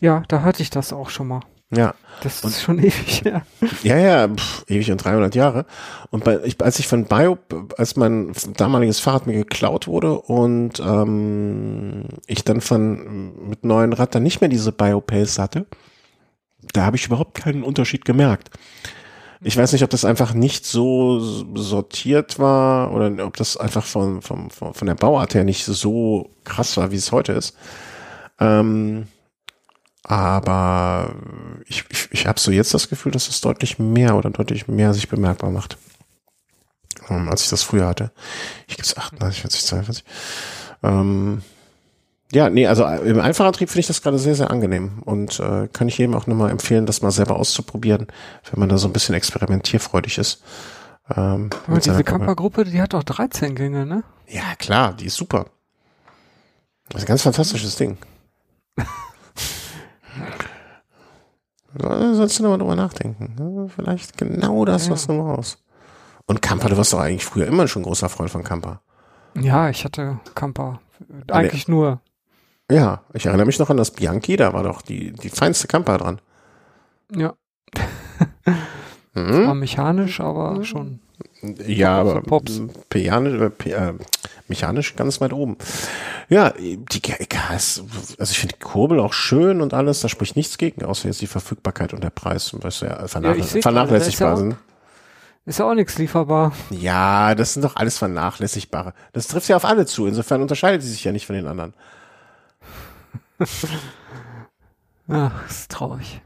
Ja, da hatte ich das auch schon mal. Ja. Das ist und, schon ewig, ja. Ja, ja, pff, ewig und 300 Jahre. Und bei, ich, als ich von Bio, als mein damaliges Fahrrad mir geklaut wurde und ähm, ich dann von mit neuen Rad dann nicht mehr diese Biopace hatte, da habe ich überhaupt keinen Unterschied gemerkt. Ich weiß nicht, ob das einfach nicht so sortiert war oder ob das einfach von, von, von der Bauart her nicht so krass war, wie es heute ist. Ähm, aber ich, ich, ich habe so jetzt das Gefühl, dass es deutlich mehr oder deutlich mehr sich bemerkbar macht, ähm, als ich das früher hatte. Ich gibt's 38, 40, 42. Ähm, ja, nee, also äh, im Einfachantrieb finde ich das gerade sehr, sehr angenehm und äh, kann ich jedem auch nochmal empfehlen, das mal selber auszuprobieren, wenn man da so ein bisschen experimentierfreudig ist. Ähm, Aber diese Campergruppe, die hat doch 13 Gänge, ne? Ja, klar, die ist super. Das ist ein ganz fantastisches Ding. *laughs* sollst du nochmal drüber nachdenken. Vielleicht genau das, ja. was du brauchst. Und Camper, du warst doch eigentlich früher immer schon großer Freund von Camper. Ja, ich hatte Camper. Eigentlich nur. Ja, ich erinnere mich noch an das Bianchi, da war doch die, die feinste Camper dran. Ja. *laughs* Mhm. War mechanisch, aber schon. Ja, aber Pianisch, äh, mechanisch ganz weit oben. Ja, die GS, also ich finde die Kurbel auch schön und alles, da spricht nichts gegen, außer jetzt die Verfügbarkeit und der Preis, was ja, vernach ja vernachlässigbar sind. Ist ja auch nichts lieferbar. Ja, das sind doch alles vernachlässigbare. Das trifft ja auf alle zu, insofern unterscheidet sie sich ja nicht von den anderen. Ach, ist traurig.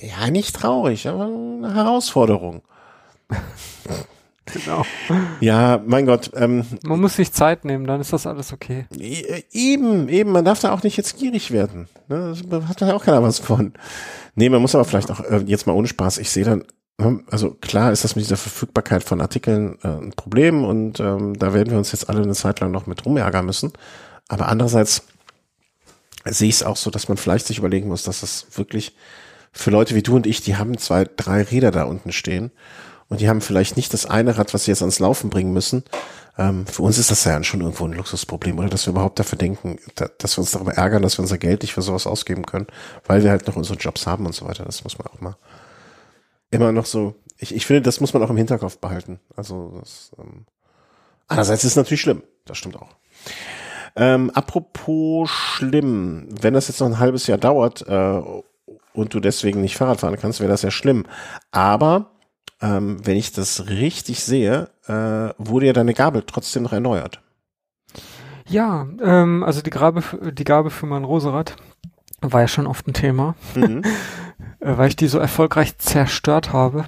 Ja, nicht traurig, aber eine Herausforderung. *laughs* genau. Ja, mein Gott. Ähm, man muss sich Zeit nehmen, dann ist das alles okay. E, eben, eben, man darf da auch nicht jetzt gierig werden. Ne? Da hat ja auch keiner was von. Nee, man muss aber vielleicht auch äh, jetzt mal ohne Spaß. Ich sehe dann, ne, also klar ist das mit dieser Verfügbarkeit von Artikeln äh, ein Problem und ähm, da werden wir uns jetzt alle eine Zeit lang noch mit rumärgern müssen. Aber andererseits sehe ich es auch so, dass man vielleicht sich überlegen muss, dass es wirklich für Leute wie du und ich, die haben zwei, drei Räder da unten stehen und die haben vielleicht nicht das eine Rad, was sie jetzt ans Laufen bringen müssen. Ähm, für uns ist das ja schon irgendwo ein Luxusproblem, oder dass wir überhaupt dafür denken, da, dass wir uns darüber ärgern, dass wir unser Geld nicht für sowas ausgeben können, weil wir halt noch unsere Jobs haben und so weiter. Das muss man auch mal immer noch so. Ich, ich finde, das muss man auch im Hinterkopf behalten. Also das, ähm, andererseits ist es natürlich schlimm. Das stimmt auch. Ähm, apropos schlimm, wenn das jetzt noch ein halbes Jahr dauert äh, und du deswegen nicht Fahrrad fahren kannst, wäre das ja schlimm. Aber ähm, wenn ich das richtig sehe, äh, wurde ja deine Gabel trotzdem noch erneuert. Ja, ähm, also die Gabe, die Gabe für mein Roserad war ja schon oft ein Thema, mhm. *laughs* Äh, weil ich die so erfolgreich zerstört habe,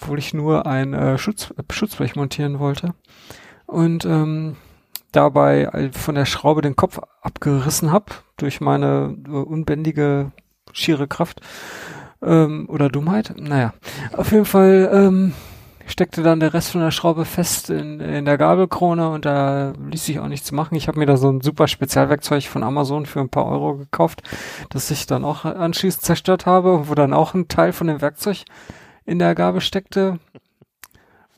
obwohl ich nur ein äh, Schutz, Schutzblech montieren wollte. Und ähm, dabei von der Schraube den Kopf abgerissen habe durch meine äh, unbändige schiere Kraft ähm, oder Dummheit. Naja, auf jeden Fall ähm, steckte dann der Rest von der Schraube fest in, in der Gabelkrone und da ließ sich auch nichts machen. Ich habe mir da so ein super Spezialwerkzeug von Amazon für ein paar Euro gekauft, das ich dann auch anschließend zerstört habe, wo dann auch ein Teil von dem Werkzeug in der Gabel steckte.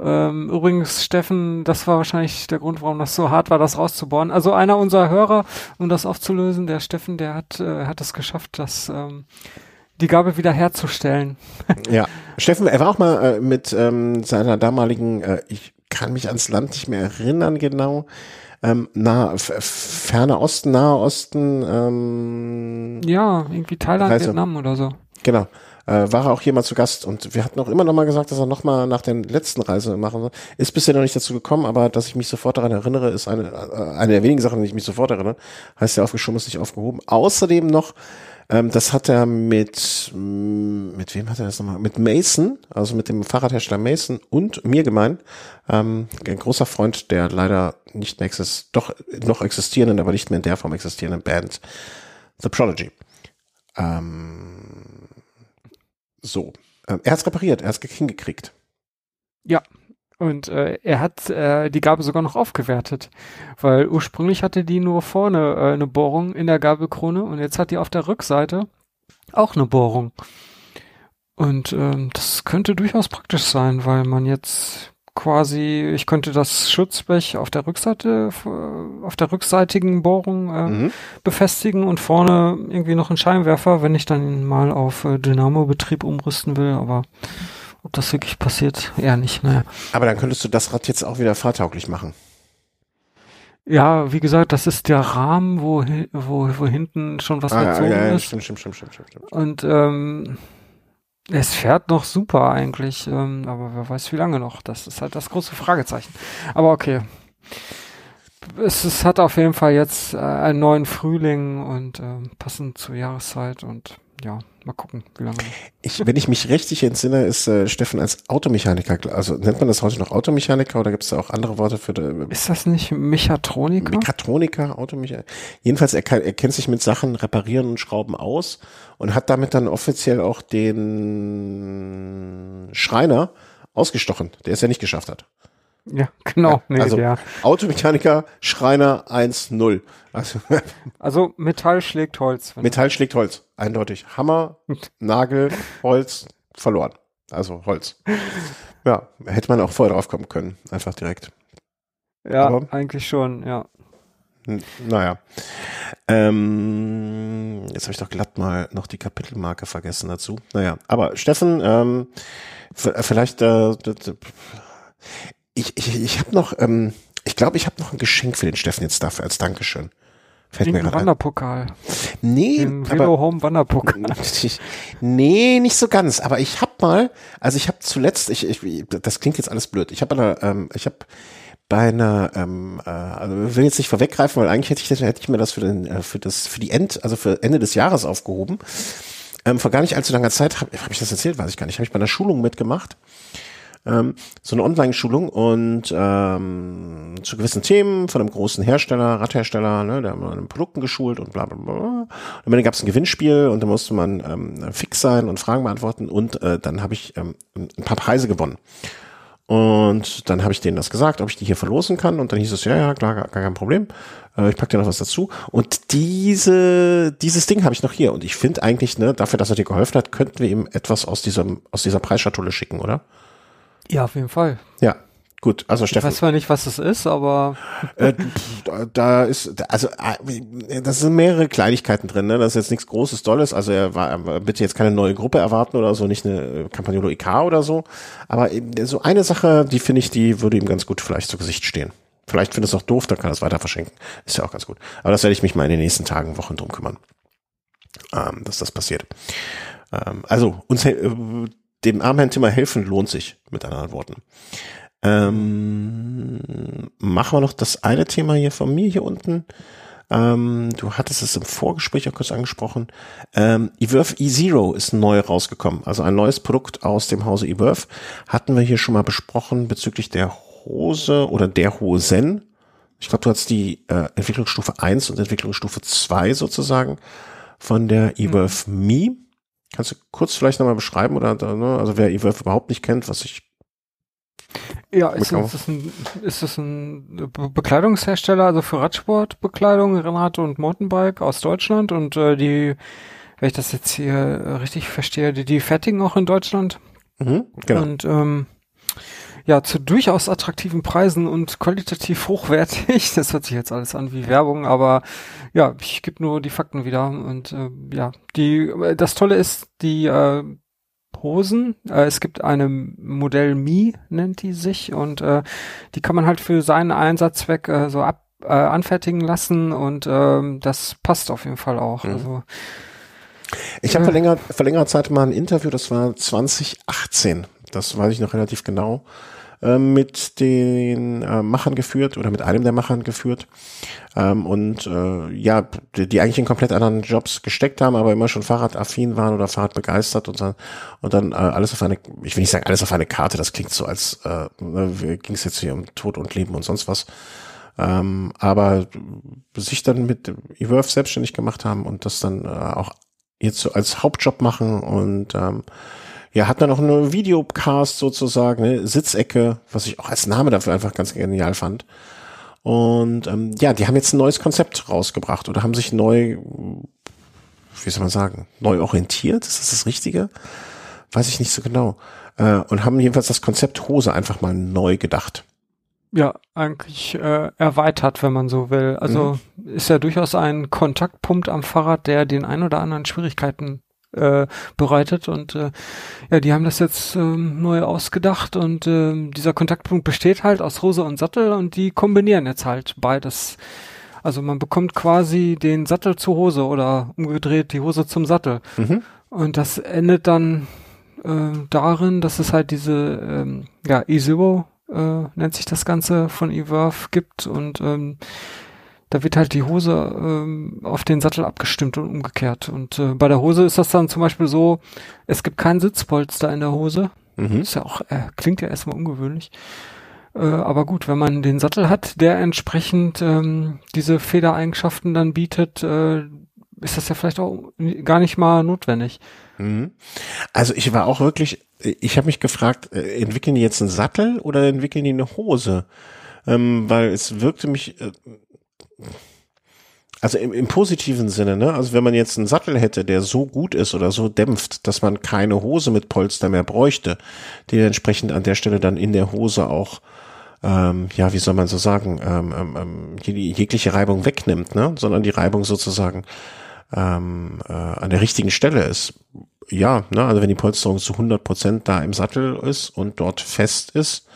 Ähm, übrigens, Steffen, das war wahrscheinlich der Grund, warum das so hart war, das rauszubohren. Also einer unserer Hörer, um das aufzulösen, der Steffen, der hat, äh, hat es geschafft, das ähm, die Gabel wieder herzustellen. *laughs* ja, Steffen, er war auch mal äh, mit ähm, seiner damaligen, äh, ich kann mich ans Land nicht mehr erinnern genau, ähm, nah, ferne Osten, Nahe Osten. Ähm, ja, irgendwie Thailand, Reise. Vietnam oder so. Genau. Äh, war er auch hier mal zu Gast und wir hatten auch immer noch mal gesagt, dass er noch mal nach der letzten Reise machen soll. Ist bisher noch nicht dazu gekommen, aber dass ich mich sofort daran erinnere, ist eine, äh, eine der wenigen Sachen, an die ich mich sofort erinnere. Heißt ja aufgeschoben, ist nicht aufgehoben. Außerdem noch ähm, das hat er mit, mm, mit wem hat er das nochmal? Mit Mason, also mit dem Fahrradhersteller Mason und mir gemeint. Ähm, ein großer Freund der leider nicht mehr existiert, doch noch existierenden, aber nicht mehr in der Form existierenden Band The Prodigy. Ähm, so. Ähm, er hat's repariert, er hat's hingekriegt. Ja, und äh, er hat äh, die Gabel sogar noch aufgewertet, weil ursprünglich hatte die nur vorne äh, eine Bohrung in der Gabelkrone und jetzt hat die auf der Rückseite auch eine Bohrung. Und ähm, das könnte durchaus praktisch sein, weil man jetzt quasi, ich könnte das Schutzblech auf der Rückseite, auf der rückseitigen Bohrung äh, mhm. befestigen und vorne irgendwie noch einen Scheinwerfer, wenn ich dann mal auf äh, Dynamo-Betrieb umrüsten will, aber ob das wirklich passiert, eher nicht. Naja. Aber dann könntest du das Rad jetzt auch wieder fahrtauglich machen. Ja, wie gesagt, das ist der Rahmen, wo, wo, wo hinten schon was ah, gezogen ja, ja, ist. Stimmt, stimmt, stimmt, stimmt, stimmt. Und ähm, es fährt noch super eigentlich, ähm, aber wer weiß wie lange noch. Das ist halt das große Fragezeichen. Aber okay. Es, es hat auf jeden Fall jetzt äh, einen neuen Frühling und äh, passend zur Jahreszeit und ja, mal gucken, wie lange. Ich, wenn ich mich richtig entsinne, ist äh, Steffen als Automechaniker, also nennt man das heute noch Automechaniker oder gibt es da auch andere Worte für? Die, ist das nicht Mechatroniker? Mechatroniker, Automechaniker. Jedenfalls, er, kann, er kennt sich mit Sachen reparieren und schrauben aus und hat damit dann offiziell auch den Schreiner ausgestochen, der es ja nicht geschafft hat. Ja, *laughs* genau. Ja, nee, also der. Automechaniker, Schreiner 1-0. Also, *laughs* also Metall schlägt Holz. Metall schlägt Holz, eindeutig. Hammer, Nagel, Holz, verloren. Also Holz. Ja, hätte man auch vorher drauf kommen können, einfach direkt. Ja, Aber, eigentlich schon, ja. Naja. Ähm, jetzt habe ich doch glatt mal noch die Kapitelmarke vergessen dazu. Naja, aber Steffen, ähm, vielleicht äh, ich, ich, ich habe noch, ähm, ich glaube, ich habe noch ein Geschenk für den Steffen jetzt dafür als Dankeschön. Fällt mir Wanderpokal. Nee, den Velo Home Wanderpokal. *laughs* Nee, nicht so ganz. Aber ich habe mal, also ich habe zuletzt, ich, ich, das klingt jetzt alles blöd. Ich habe eine, ähm, ich habe bei einer, ähm, äh, also will jetzt nicht vorweggreifen, weil eigentlich hätte ich, hätte ich mir das für den, äh, für das, für die End, also für Ende des Jahres aufgehoben. Ähm, vor gar nicht allzu langer Zeit habe hab ich das erzählt, weiß ich gar nicht. Habe ich bei einer Schulung mitgemacht ähm, so eine Online-Schulung und ähm, zu gewissen Themen von einem großen Hersteller, Radhersteller, ne, der haben an Produkten geschult und bla bla bla. Und dann gab es ein Gewinnspiel und da musste man ähm, fix sein und Fragen beantworten und äh, dann habe ich ähm, ein paar Preise gewonnen. Und dann habe ich denen das gesagt, ob ich die hier verlosen kann. Und dann hieß es, ja, ja, klar, gar, gar kein Problem. Äh, ich pack dir noch was dazu. Und diese, dieses Ding habe ich noch hier. Und ich finde eigentlich, ne, dafür, dass er dir geholfen hat, könnten wir ihm etwas aus diesem, aus dieser Preisschatulle schicken, oder? Ja, auf jeden Fall. Ja, Gut, also Stefan. Ich weiß zwar nicht, was es ist, aber. äh, da ist, also, äh, das sind mehrere Kleinigkeiten drin, ne? Das ist jetzt nichts Großes, Dolles. Also, er war, bitte jetzt keine neue Gruppe erwarten oder so, nicht eine Campagnolo IK oder so. Aber so eine Sache, die finde ich, die würde ihm ganz gut vielleicht zu Gesicht stehen. Vielleicht findet es auch doof, dann kann er es weiter verschenken. Ist ja auch ganz gut. Aber das werde ich mich mal in den nächsten Tagen, Wochen drum kümmern. Ähm, dass das passiert. Ähm, also, uns, äh, dem armen Timmer helfen lohnt sich, mit anderen Worten. Ähm, machen wir noch das eine Thema hier von mir hier unten. Ähm, du hattest es im Vorgespräch auch kurz angesprochen. Ähm, eWorth E-Zero ist neu rausgekommen. Also ein neues Produkt aus dem Hause eWorth. Hatten wir hier schon mal besprochen bezüglich der Hose oder der Hosen. Ich glaube, du hast die äh, Entwicklungsstufe 1 und Entwicklungsstufe 2 sozusagen von der eWorth mhm. Me. Kannst du kurz vielleicht nochmal beschreiben oder ne? also wer eWorth überhaupt nicht kennt, was ich ja, ist, ist, das ein, ist das ein Bekleidungshersteller, also für Radsportbekleidung, Rennrad und Mountainbike aus Deutschland und äh, die, wenn ich das jetzt hier richtig verstehe, die, die fertigen auch in Deutschland. Mhm, genau. Und ähm, ja, zu durchaus attraktiven Preisen und qualitativ hochwertig. *laughs* Das hört sich jetzt alles an wie Werbung, aber ja, ich gebe nur die Fakten wieder. Und äh, ja, die das Tolle ist, die äh, Hosen. Äh, es gibt eine Modell Mi, nennt die sich, und äh, die kann man halt für seinen Einsatzzweck äh, so ab äh, anfertigen lassen und ähm, das passt auf jeden Fall auch. Mhm. Also ich habe äh, vor, länger, vor längerer Zeit mal ein Interview, das war 2018, das weiß ich noch relativ genau, äh, mit den äh, Machern geführt oder mit einem der Machern geführt ähm, und äh, ja, die, die eigentlich in komplett anderen Jobs gesteckt haben, aber immer schon Fahrradaffin waren oder Fahrrad begeistert und dann und dann äh, alles auf eine, ich will nicht sagen alles auf eine Karte, das klingt so als äh, ne, ging es jetzt hier um Tod und Leben und sonst was. Ähm, aber sich dann mit eWorth selbstständig gemacht haben und das dann äh, auch jetzt so als Hauptjob machen und ähm, ja, hat dann noch eine Videocast sozusagen, ne, Sitzecke, was ich auch als Name dafür einfach ganz genial fand. Und ähm, ja, die haben jetzt ein neues Konzept rausgebracht oder haben sich neu, wie soll man sagen, neu orientiert, ist das das Richtige? Weiß ich nicht so genau. Äh, und haben jedenfalls das Konzept Hose einfach mal neu gedacht. Ja, eigentlich äh, erweitert, wenn man so will. Also mhm. ist ja durchaus ein Kontaktpunkt am Fahrrad, der den ein oder anderen Schwierigkeiten äh, bereitet und äh, ja, die haben das jetzt ähm, neu ausgedacht und äh, dieser Kontaktpunkt besteht halt aus Hose und Sattel und die kombinieren jetzt halt beides. Also man bekommt quasi den Sattel zur Hose oder umgedreht die Hose zum Sattel. Mhm. Und das endet dann äh, darin, dass es halt diese ähm, ja, E-Zero äh, nennt sich das Ganze von Eworth gibt und ähm, da wird halt die Hose ähm, auf den Sattel abgestimmt und umgekehrt. Und äh, bei der Hose ist das dann zum Beispiel so, es gibt kein Sitzpolster in der Hose. Mhm. Ist ja auch, äh, klingt ja erstmal ungewöhnlich. Äh, aber gut, wenn man den Sattel hat, der entsprechend ähm, diese Federeigenschaften dann bietet, äh, ist das ja vielleicht auch gar nicht mal notwendig. Mhm. Also ich war auch wirklich, ich habe mich gefragt, äh, entwickeln die jetzt einen Sattel oder entwickeln die eine Hose? Ähm, weil es wirkte mich, äh, also im, im positiven Sinne, ne? Also wenn man jetzt einen Sattel hätte, der so gut ist oder so dämpft, dass man keine Hose mit Polster mehr bräuchte, die entsprechend an der Stelle dann in der Hose auch ähm, ja, wie soll man so sagen, ähm, ähm, ähm jegliche Reibung wegnimmt, ne? sondern die Reibung sozusagen ähm, äh, an der richtigen Stelle ist. Ja, ne? also wenn die Polsterung zu 100 Prozent da im Sattel ist und dort fest ist,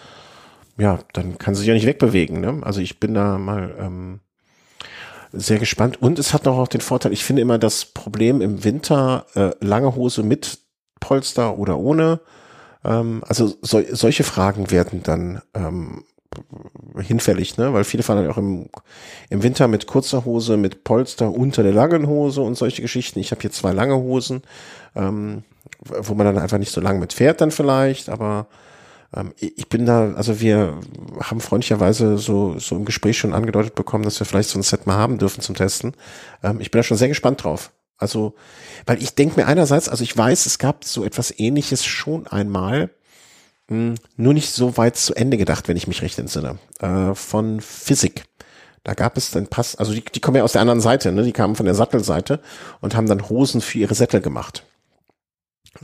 ja, dann kann sie sich ja nicht wegbewegen. Ne? Also ich bin da mal ähm, sehr gespannt. Und es hat noch auch den Vorteil, ich finde immer das Problem im Winter, äh, lange Hose mit Polster oder ohne. Ähm, also so, solche Fragen werden dann ähm, hinfällig, ne? Weil viele fahren halt auch im, im Winter mit kurzer Hose, mit Polster unter der langen Hose und solche Geschichten. Ich habe hier zwei lange Hosen, ähm, wo man dann einfach nicht so lang mit fährt dann vielleicht, aber ich bin da, also wir haben freundlicherweise so, so im Gespräch schon angedeutet bekommen, dass wir vielleicht so ein Set mal haben dürfen zum Testen. Ähm, ich bin da schon sehr gespannt drauf. Also, weil ich denke mir einerseits, also ich weiß, es gab so etwas ähnliches schon einmal, hm, nur nicht so weit zu Ende gedacht, wenn ich mich recht entsinne, äh, von Physik. Da gab es dann Pass, also die, die kommen ja aus der anderen Seite, ne? Die kamen von der Sattelseite und haben dann Hosen für ihre Sättel gemacht.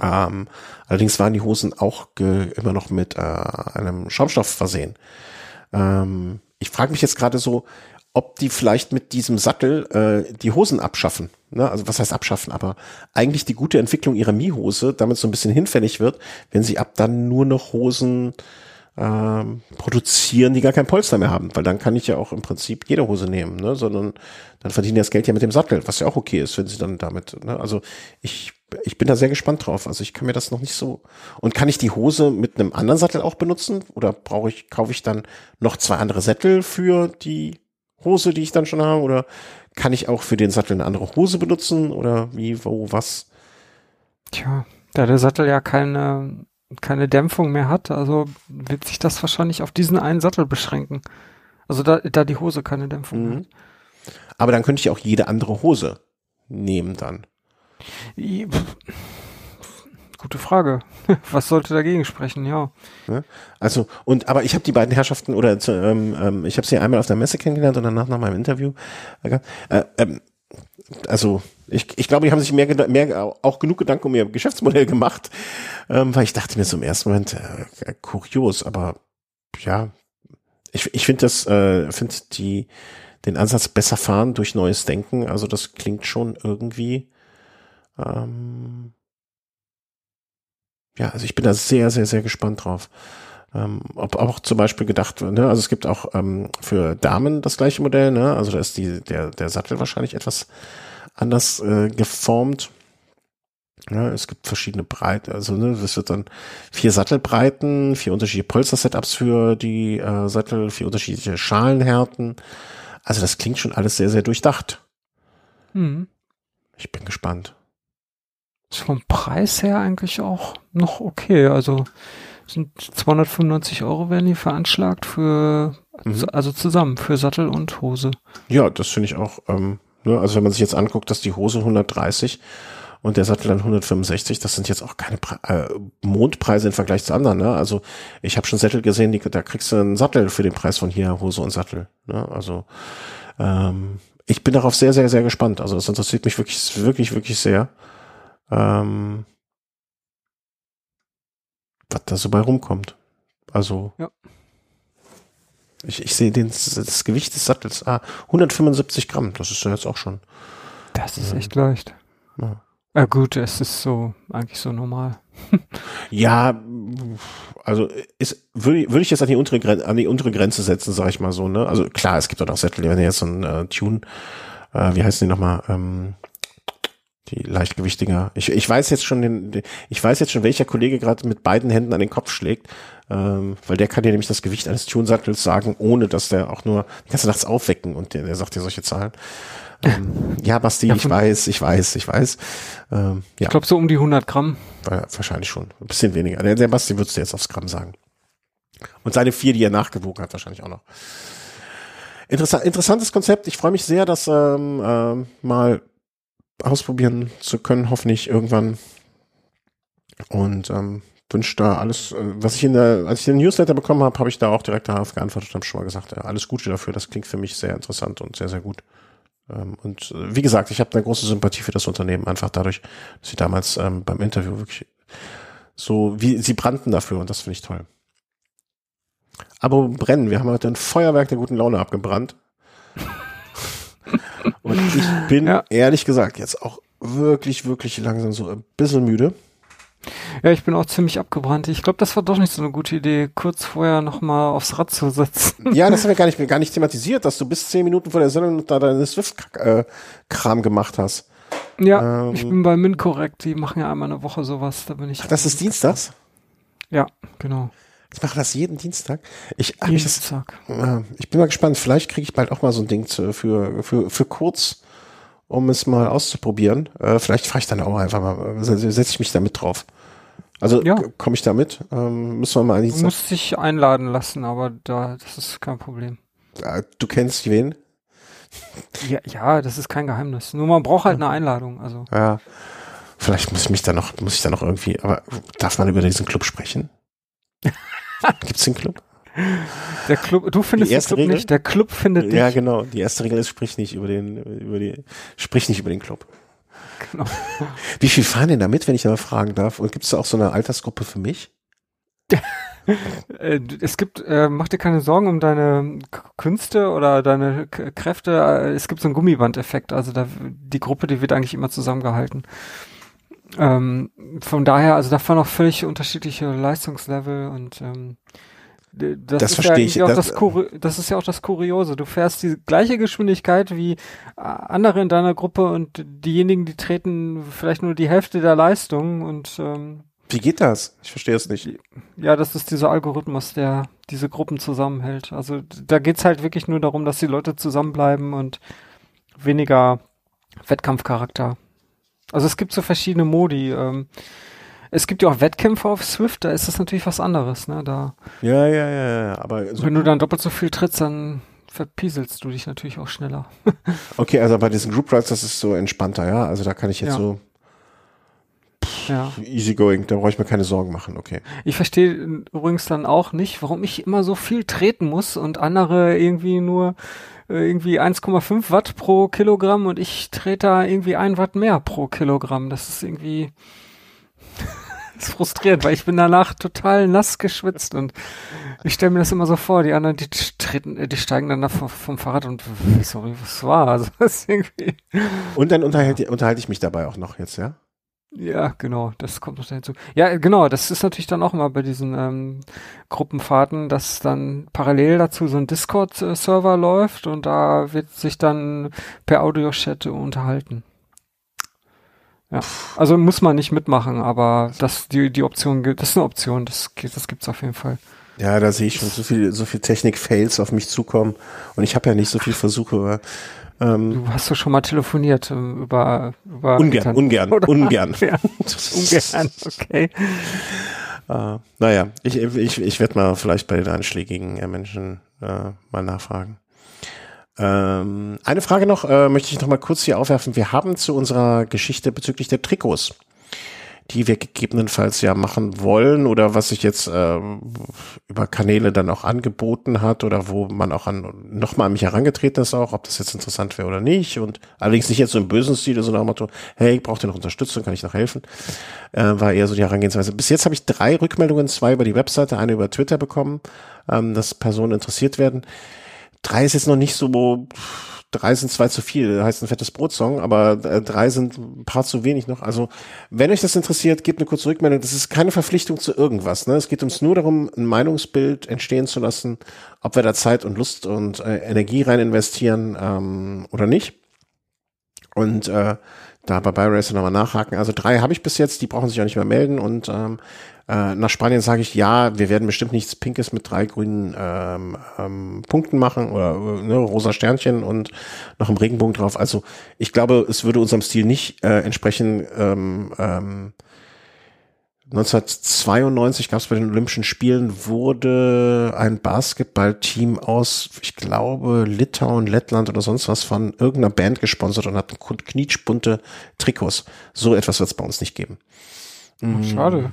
Ähm, allerdings waren die Hosen auch immer noch mit äh, einem Schaumstoff versehen. Ähm, ich frage mich jetzt gerade so, ob die vielleicht mit diesem Sattel äh, die Hosen abschaffen. Ne? Also was heißt abschaffen, aber eigentlich die gute Entwicklung ihrer Mie-Hose damit so ein bisschen hinfällig wird, wenn sie ab dann nur noch Hosen ähm, produzieren, die gar kein Polster mehr haben, weil dann kann ich ja auch im Prinzip jede Hose nehmen, ne? sondern dann verdienen die das Geld ja mit dem Sattel, was ja auch okay ist, wenn sie dann damit, ne? also ich, ich bin da sehr gespannt drauf, also ich kann mir das noch nicht so, und kann ich die Hose mit einem anderen Sattel auch benutzen oder brauche ich, kaufe ich dann noch zwei andere Sättel für die Hose, die ich dann schon habe oder kann ich auch für den Sattel eine andere Hose benutzen oder wie, wo, was? Tja, da der Sattel ja keine keine Dämpfung mehr hat, also wird sich das wahrscheinlich auf diesen einen Sattel beschränken. Also da, da die Hose keine Dämpfung mhm. hat. Aber dann könnte ich auch jede andere Hose nehmen dann. Gute Frage. *laughs* Was sollte dagegen sprechen, ja. Also, und aber ich habe die beiden Herrschaften oder ähm, ähm, ich habe sie einmal auf der Messe kennengelernt und danach nach meinem Interview. Äh, ähm, also ich, ich glaube, die haben sich mehr, mehr auch genug Gedanken um ihr Geschäftsmodell gemacht, ähm, weil ich dachte mir so im ersten Moment, äh, kurios, aber ja, ich, ich finde das, äh, finde die, den Ansatz besser fahren durch neues Denken. Also das klingt schon irgendwie, ähm, ja, also ich bin da sehr, sehr, sehr gespannt drauf. Ähm, ob auch zum Beispiel gedacht wird, ne? also es gibt auch ähm, für Damen das gleiche Modell, ne? also da ist die, der, der Sattel wahrscheinlich etwas anders äh, geformt. Ja, es gibt verschiedene Breiten, also ne, es wird dann vier Sattelbreiten, vier unterschiedliche Polster-Setups für die äh, Sattel, vier unterschiedliche Schalenhärten. Also das klingt schon alles sehr, sehr durchdacht. Mhm. Ich bin gespannt. Ist vom Preis her eigentlich auch noch okay. Also sind 295 Euro werden die veranschlagt für, mhm. also zusammen für Sattel und Hose. Ja, das finde ich auch. Ähm, ne, also wenn man sich jetzt anguckt, dass die Hose 130 und der Sattel dann 165, das sind jetzt auch keine Pre äh, Mondpreise im Vergleich zu anderen. Ne? Also ich habe schon Sättel gesehen, die, da kriegst du einen Sattel für den Preis von hier, Hose und Sattel. Ne? Also ähm, ich bin darauf sehr, sehr, sehr gespannt. Also es interessiert mich wirklich, wirklich, wirklich sehr. Ähm, was da so bei rumkommt. Also ja. ich, ich sehe den, das Gewicht des Sattels, ah, 175 Gramm, das ist ja jetzt auch schon. Das ist echt leicht. Ja. Ja gut, es ist so eigentlich so normal. *laughs* ja, also ist, würde, würde ich jetzt an die untere Grenze, an die untere Grenze setzen, sag ich mal so, ne? Also klar, es gibt auch noch Sättel, wenn jetzt so ein äh, Tune, äh, wie heißen die nochmal, ähm, die Leichtgewichtiger. Ich, ich weiß jetzt schon, den, ich weiß jetzt schon, welcher Kollege gerade mit beiden Händen an den Kopf schlägt, ähm, weil der kann dir nämlich das Gewicht eines Tune-Sattels sagen, ohne dass der auch nur, die kannst du nachts aufwecken und der, der sagt dir solche Zahlen. Ähm, ja, Basti, ja, ich weiß, ich weiß, ich weiß. Ähm, ja. Ich glaube so um die 100 Gramm. wahrscheinlich schon. Ein bisschen weniger. Der, der Basti würdest du jetzt aufs Gramm sagen. Und seine vier, die er nachgewogen hat, wahrscheinlich auch noch. Interessant, interessantes Konzept. Ich freue mich sehr, das ähm, ähm, mal ausprobieren zu können, hoffentlich irgendwann. Und ähm, wünsche da alles, äh, was ich in der, als ich den Newsletter bekommen habe, habe ich da auch direkt darauf geantwortet, habe schon mal gesagt, ja, alles Gute dafür. Das klingt für mich sehr interessant und sehr, sehr gut. Ähm, und äh, wie gesagt, ich habe eine große Sympathie für das Unternehmen, einfach dadurch, dass sie damals ähm, beim Interview wirklich so, wie sie brannten dafür und das finde ich toll. Aber brennen, wir haben heute ein Feuerwerk der guten Laune abgebrannt. Und ich bin ja. ehrlich gesagt jetzt auch wirklich, wirklich langsam so ein bisschen müde. Ja, ich bin auch ziemlich abgebrannt. Ich glaube, das war doch nicht so eine gute Idee, kurz vorher nochmal aufs Rad zu setzen. Ja, das haben wir gar nicht, gar nicht thematisiert, dass du bis zehn Minuten vor der Sendung da deine Swift-Kram gemacht hast. Ja, ähm, ich bin bei MinCorrect, die machen ja einmal eine Woche sowas, da bin ich. Ach, das ist Dienstags? Ja, genau. Ich mache das jeden Dienstag. Ich, jeden ich, das, Dienstag. Äh, ich bin mal gespannt, vielleicht kriege ich bald auch mal so ein Ding zu, für, für, für kurz, um es mal auszuprobieren. Äh, vielleicht fahre ich dann auch einfach mal, äh, setze ich mich da mit drauf. Also ja. komme ich da mit? Ähm, müssen wir mal Du musst dich einladen lassen, aber da, das ist kein Problem. Du kennst wen? Ja, ja, das ist kein Geheimnis. Nur man braucht halt eine Einladung. Also. Ja. Vielleicht muss ich mich da noch, muss ich da noch irgendwie, aber darf man über diesen Club sprechen? *laughs* Gibt's den Club? Der Club, du findest den Club Regel? nicht, der Club findet dich. Ja, genau. Die erste Regel ist, sprich nicht über den, über die, sprich nicht über den Club. Genau. Wie viel fahren denn da mit, wenn ich da mal fragen darf? Und gibt es da auch so eine Altersgruppe für mich? Äh, es gibt, äh, mach dir keine Sorgen um deine Künste oder deine K Kräfte. Äh, es gibt so einen Gummibandeffekt. Also da, die Gruppe, die wird eigentlich immer zusammengehalten. Ähm, von daher, also da fahren auch völlig unterschiedliche Leistungslevel und ähm, das, das verstehe ja ich. Das, das, das, ist ja auch das Kuriose. Du fährst die gleiche Geschwindigkeit wie äh, andere in deiner Gruppe und diejenigen, die treten vielleicht nur die Hälfte der Leistung und ähm, wie geht das? Ich verstehe es nicht. Ja, das ist dieser Algorithmus, der diese Gruppen zusammenhält. Also da geht's halt wirklich nur darum, dass die Leute zusammenbleiben und weniger Wettkampfcharakter. Also es gibt so verschiedene Modi. Ähm, es gibt ja auch Wettkämpfe auf Swift, da ist das natürlich was anderes, ne? Da. Ja, ja, ja, ja. aber so wenn du dann doppelt so viel trittst, dann verpieselst du dich natürlich auch schneller. *laughs* okay, also bei diesen Group Rides, das ist so entspannter, ja. Also da kann ich jetzt ja. so pff, ja. easy going, da brauche ich mir keine Sorgen machen, okay. Ich verstehe übrigens dann auch nicht, warum ich immer so viel treten muss und andere irgendwie nur irgendwie 1,5 Watt pro Kilogramm und ich trete da irgendwie ein Watt mehr pro Kilogramm. Das ist irgendwie Das *laughs* ist frustrierend, weil ich bin danach total nass geschwitzt und ich stelle mir das immer so vor, die anderen, die treten, die steigen dann vom, vom Fahrrad und sorry, was war? Also das irgendwie. Und dann unterhalte, unterhalte ich mich dabei auch noch jetzt, ja? Ja, genau, das kommt noch dazu. Ja, genau, das ist natürlich dann auch immer bei diesen ähm, Gruppenfahrten, dass dann parallel dazu so ein Discord-Server läuft und da wird sich dann per Audio-Chat unterhalten. Ja, also muss man nicht mitmachen, aber das die die Option gibt, das ist eine Option, das das gibt's auf jeden Fall. Ja, da sehe ich schon so viel so viel Technik-Fails auf mich zukommen und ich habe ja nicht so viel Versuche. Ähm, du hast doch schon mal telefoniert ähm, über, über ungern, ungern, oder? ungern, *laughs* ja, ungern, okay. Äh, naja, ich, ich, ich werde mal vielleicht bei den einschlägigen äh, Menschen äh, mal nachfragen. Ähm, eine Frage noch, äh, möchte ich noch mal kurz hier aufwerfen. Wir haben zu unserer Geschichte bezüglich der Trikots die wir gegebenenfalls ja machen wollen oder was sich jetzt äh, über Kanäle dann auch angeboten hat oder wo man auch an nochmal an mich herangetreten ist auch, ob das jetzt interessant wäre oder nicht und allerdings nicht jetzt so im bösen Stil, sondern auch Motto, hey, braucht ihr noch Unterstützung, kann ich noch helfen, äh, war eher so die Herangehensweise. Bis jetzt habe ich drei Rückmeldungen, zwei über die Webseite, eine über Twitter bekommen, ähm, dass Personen interessiert werden. Drei ist jetzt noch nicht so drei sind zwei zu viel, heißt ein fettes Brotsong, aber äh, drei sind ein paar zu wenig noch. Also, wenn euch das interessiert, gebt eine kurze Rückmeldung. Das ist keine Verpflichtung zu irgendwas. Ne? Es geht uns nur darum, ein Meinungsbild entstehen zu lassen, ob wir da Zeit und Lust und äh, Energie rein investieren ähm, oder nicht. Und äh, da bei BioRacer nochmal nachhaken. Also drei habe ich bis jetzt, die brauchen sich auch nicht mehr melden und ähm, äh, nach Spanien sage ich, ja, wir werden bestimmt nichts Pinkes mit drei grünen ähm, ähm, Punkten machen oder ne, rosa Sternchen und noch einem Regenbogen drauf. Also ich glaube, es würde unserem Stil nicht äh, entsprechen. Ähm, ähm, 1992 gab es bei den Olympischen Spielen, wurde ein Basketballteam aus, ich glaube, Litauen, Lettland oder sonst was von irgendeiner Band gesponsert und hat knietschbunte Trikots. So etwas wird es bei uns nicht geben. Ach, schade.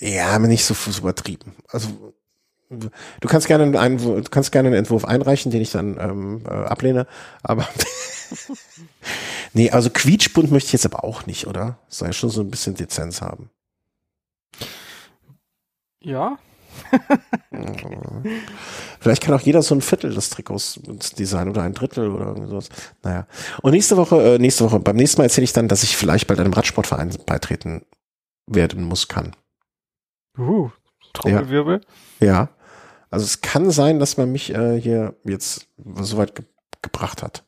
Ja, aber nicht so, so übertrieben. Also du kannst gerne einen, du kannst gerne einen Entwurf einreichen, den ich dann ähm, äh, ablehne, aber *laughs* nee, also quietschbunt möchte ich jetzt aber auch nicht, oder? Soll ja schon so ein bisschen Dezenz haben. Ja. *laughs* Vielleicht kann auch jeder so ein Viertel des Trikots designen oder ein Drittel oder irgendwas. Naja. Und nächste Woche, äh, nächste Woche, beim nächsten Mal erzähle ich dann, dass ich vielleicht bald einem Radsportverein beitreten werden muss, kann. Uh, Trommelwirbel. Ja. ja. Also es kann sein, dass man mich äh, hier jetzt so weit ge gebracht hat.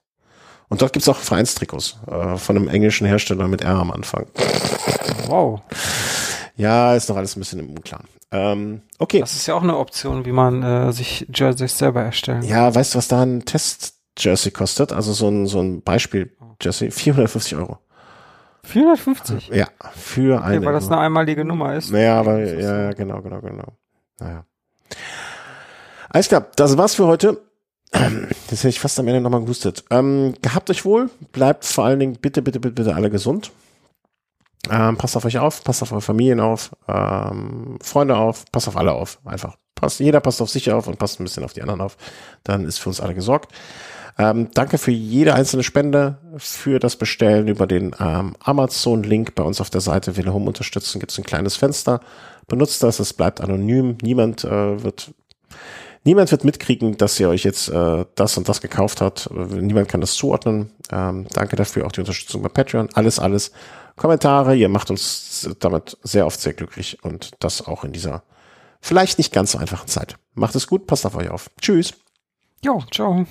Und dort gibt's auch Vereinstrikots äh, von einem englischen Hersteller mit R am Anfang. Wow. Ja, ist noch alles ein bisschen im Unklaren. Ähm, okay. Das ist ja auch eine Option, wie man äh, sich Jerseys selber erstellen Ja, weißt du, was da ein Test-Jersey kostet? Also so ein, so ein Beispiel-Jersey? 450 Euro. 450? Ja, für okay, eine. weil das eine einmalige Nummer ist. Naja, aber, ja, genau, genau, genau. Naja. Alles klar, das war's für heute. *clears throat* Jetzt hätte ich fast am Ende nochmal gehustet. Ähm, gehabt euch wohl, bleibt vor allen Dingen bitte, bitte, bitte, bitte alle gesund. Ähm, passt auf euch auf, passt auf eure Familien auf, ähm, Freunde auf, passt auf alle auf. Einfach. Passt, jeder passt auf sich auf und passt ein bisschen auf die anderen auf. Dann ist für uns alle gesorgt. Ähm, danke für jede einzelne Spende, für das Bestellen über den ähm, Amazon-Link bei uns auf der Seite Wille Home unterstützen. Gibt es ein kleines Fenster. Benutzt das, es bleibt anonym. Niemand äh, wird Niemand wird mitkriegen, dass ihr euch jetzt äh, das und das gekauft habt. Niemand kann das zuordnen. Ähm, danke dafür auch die Unterstützung bei Patreon. Alles, alles. Kommentare. Ihr macht uns damit sehr oft sehr glücklich und das auch in dieser vielleicht nicht ganz so einfachen Zeit. Macht es gut, passt auf euch auf. Tschüss. Jo, ciao.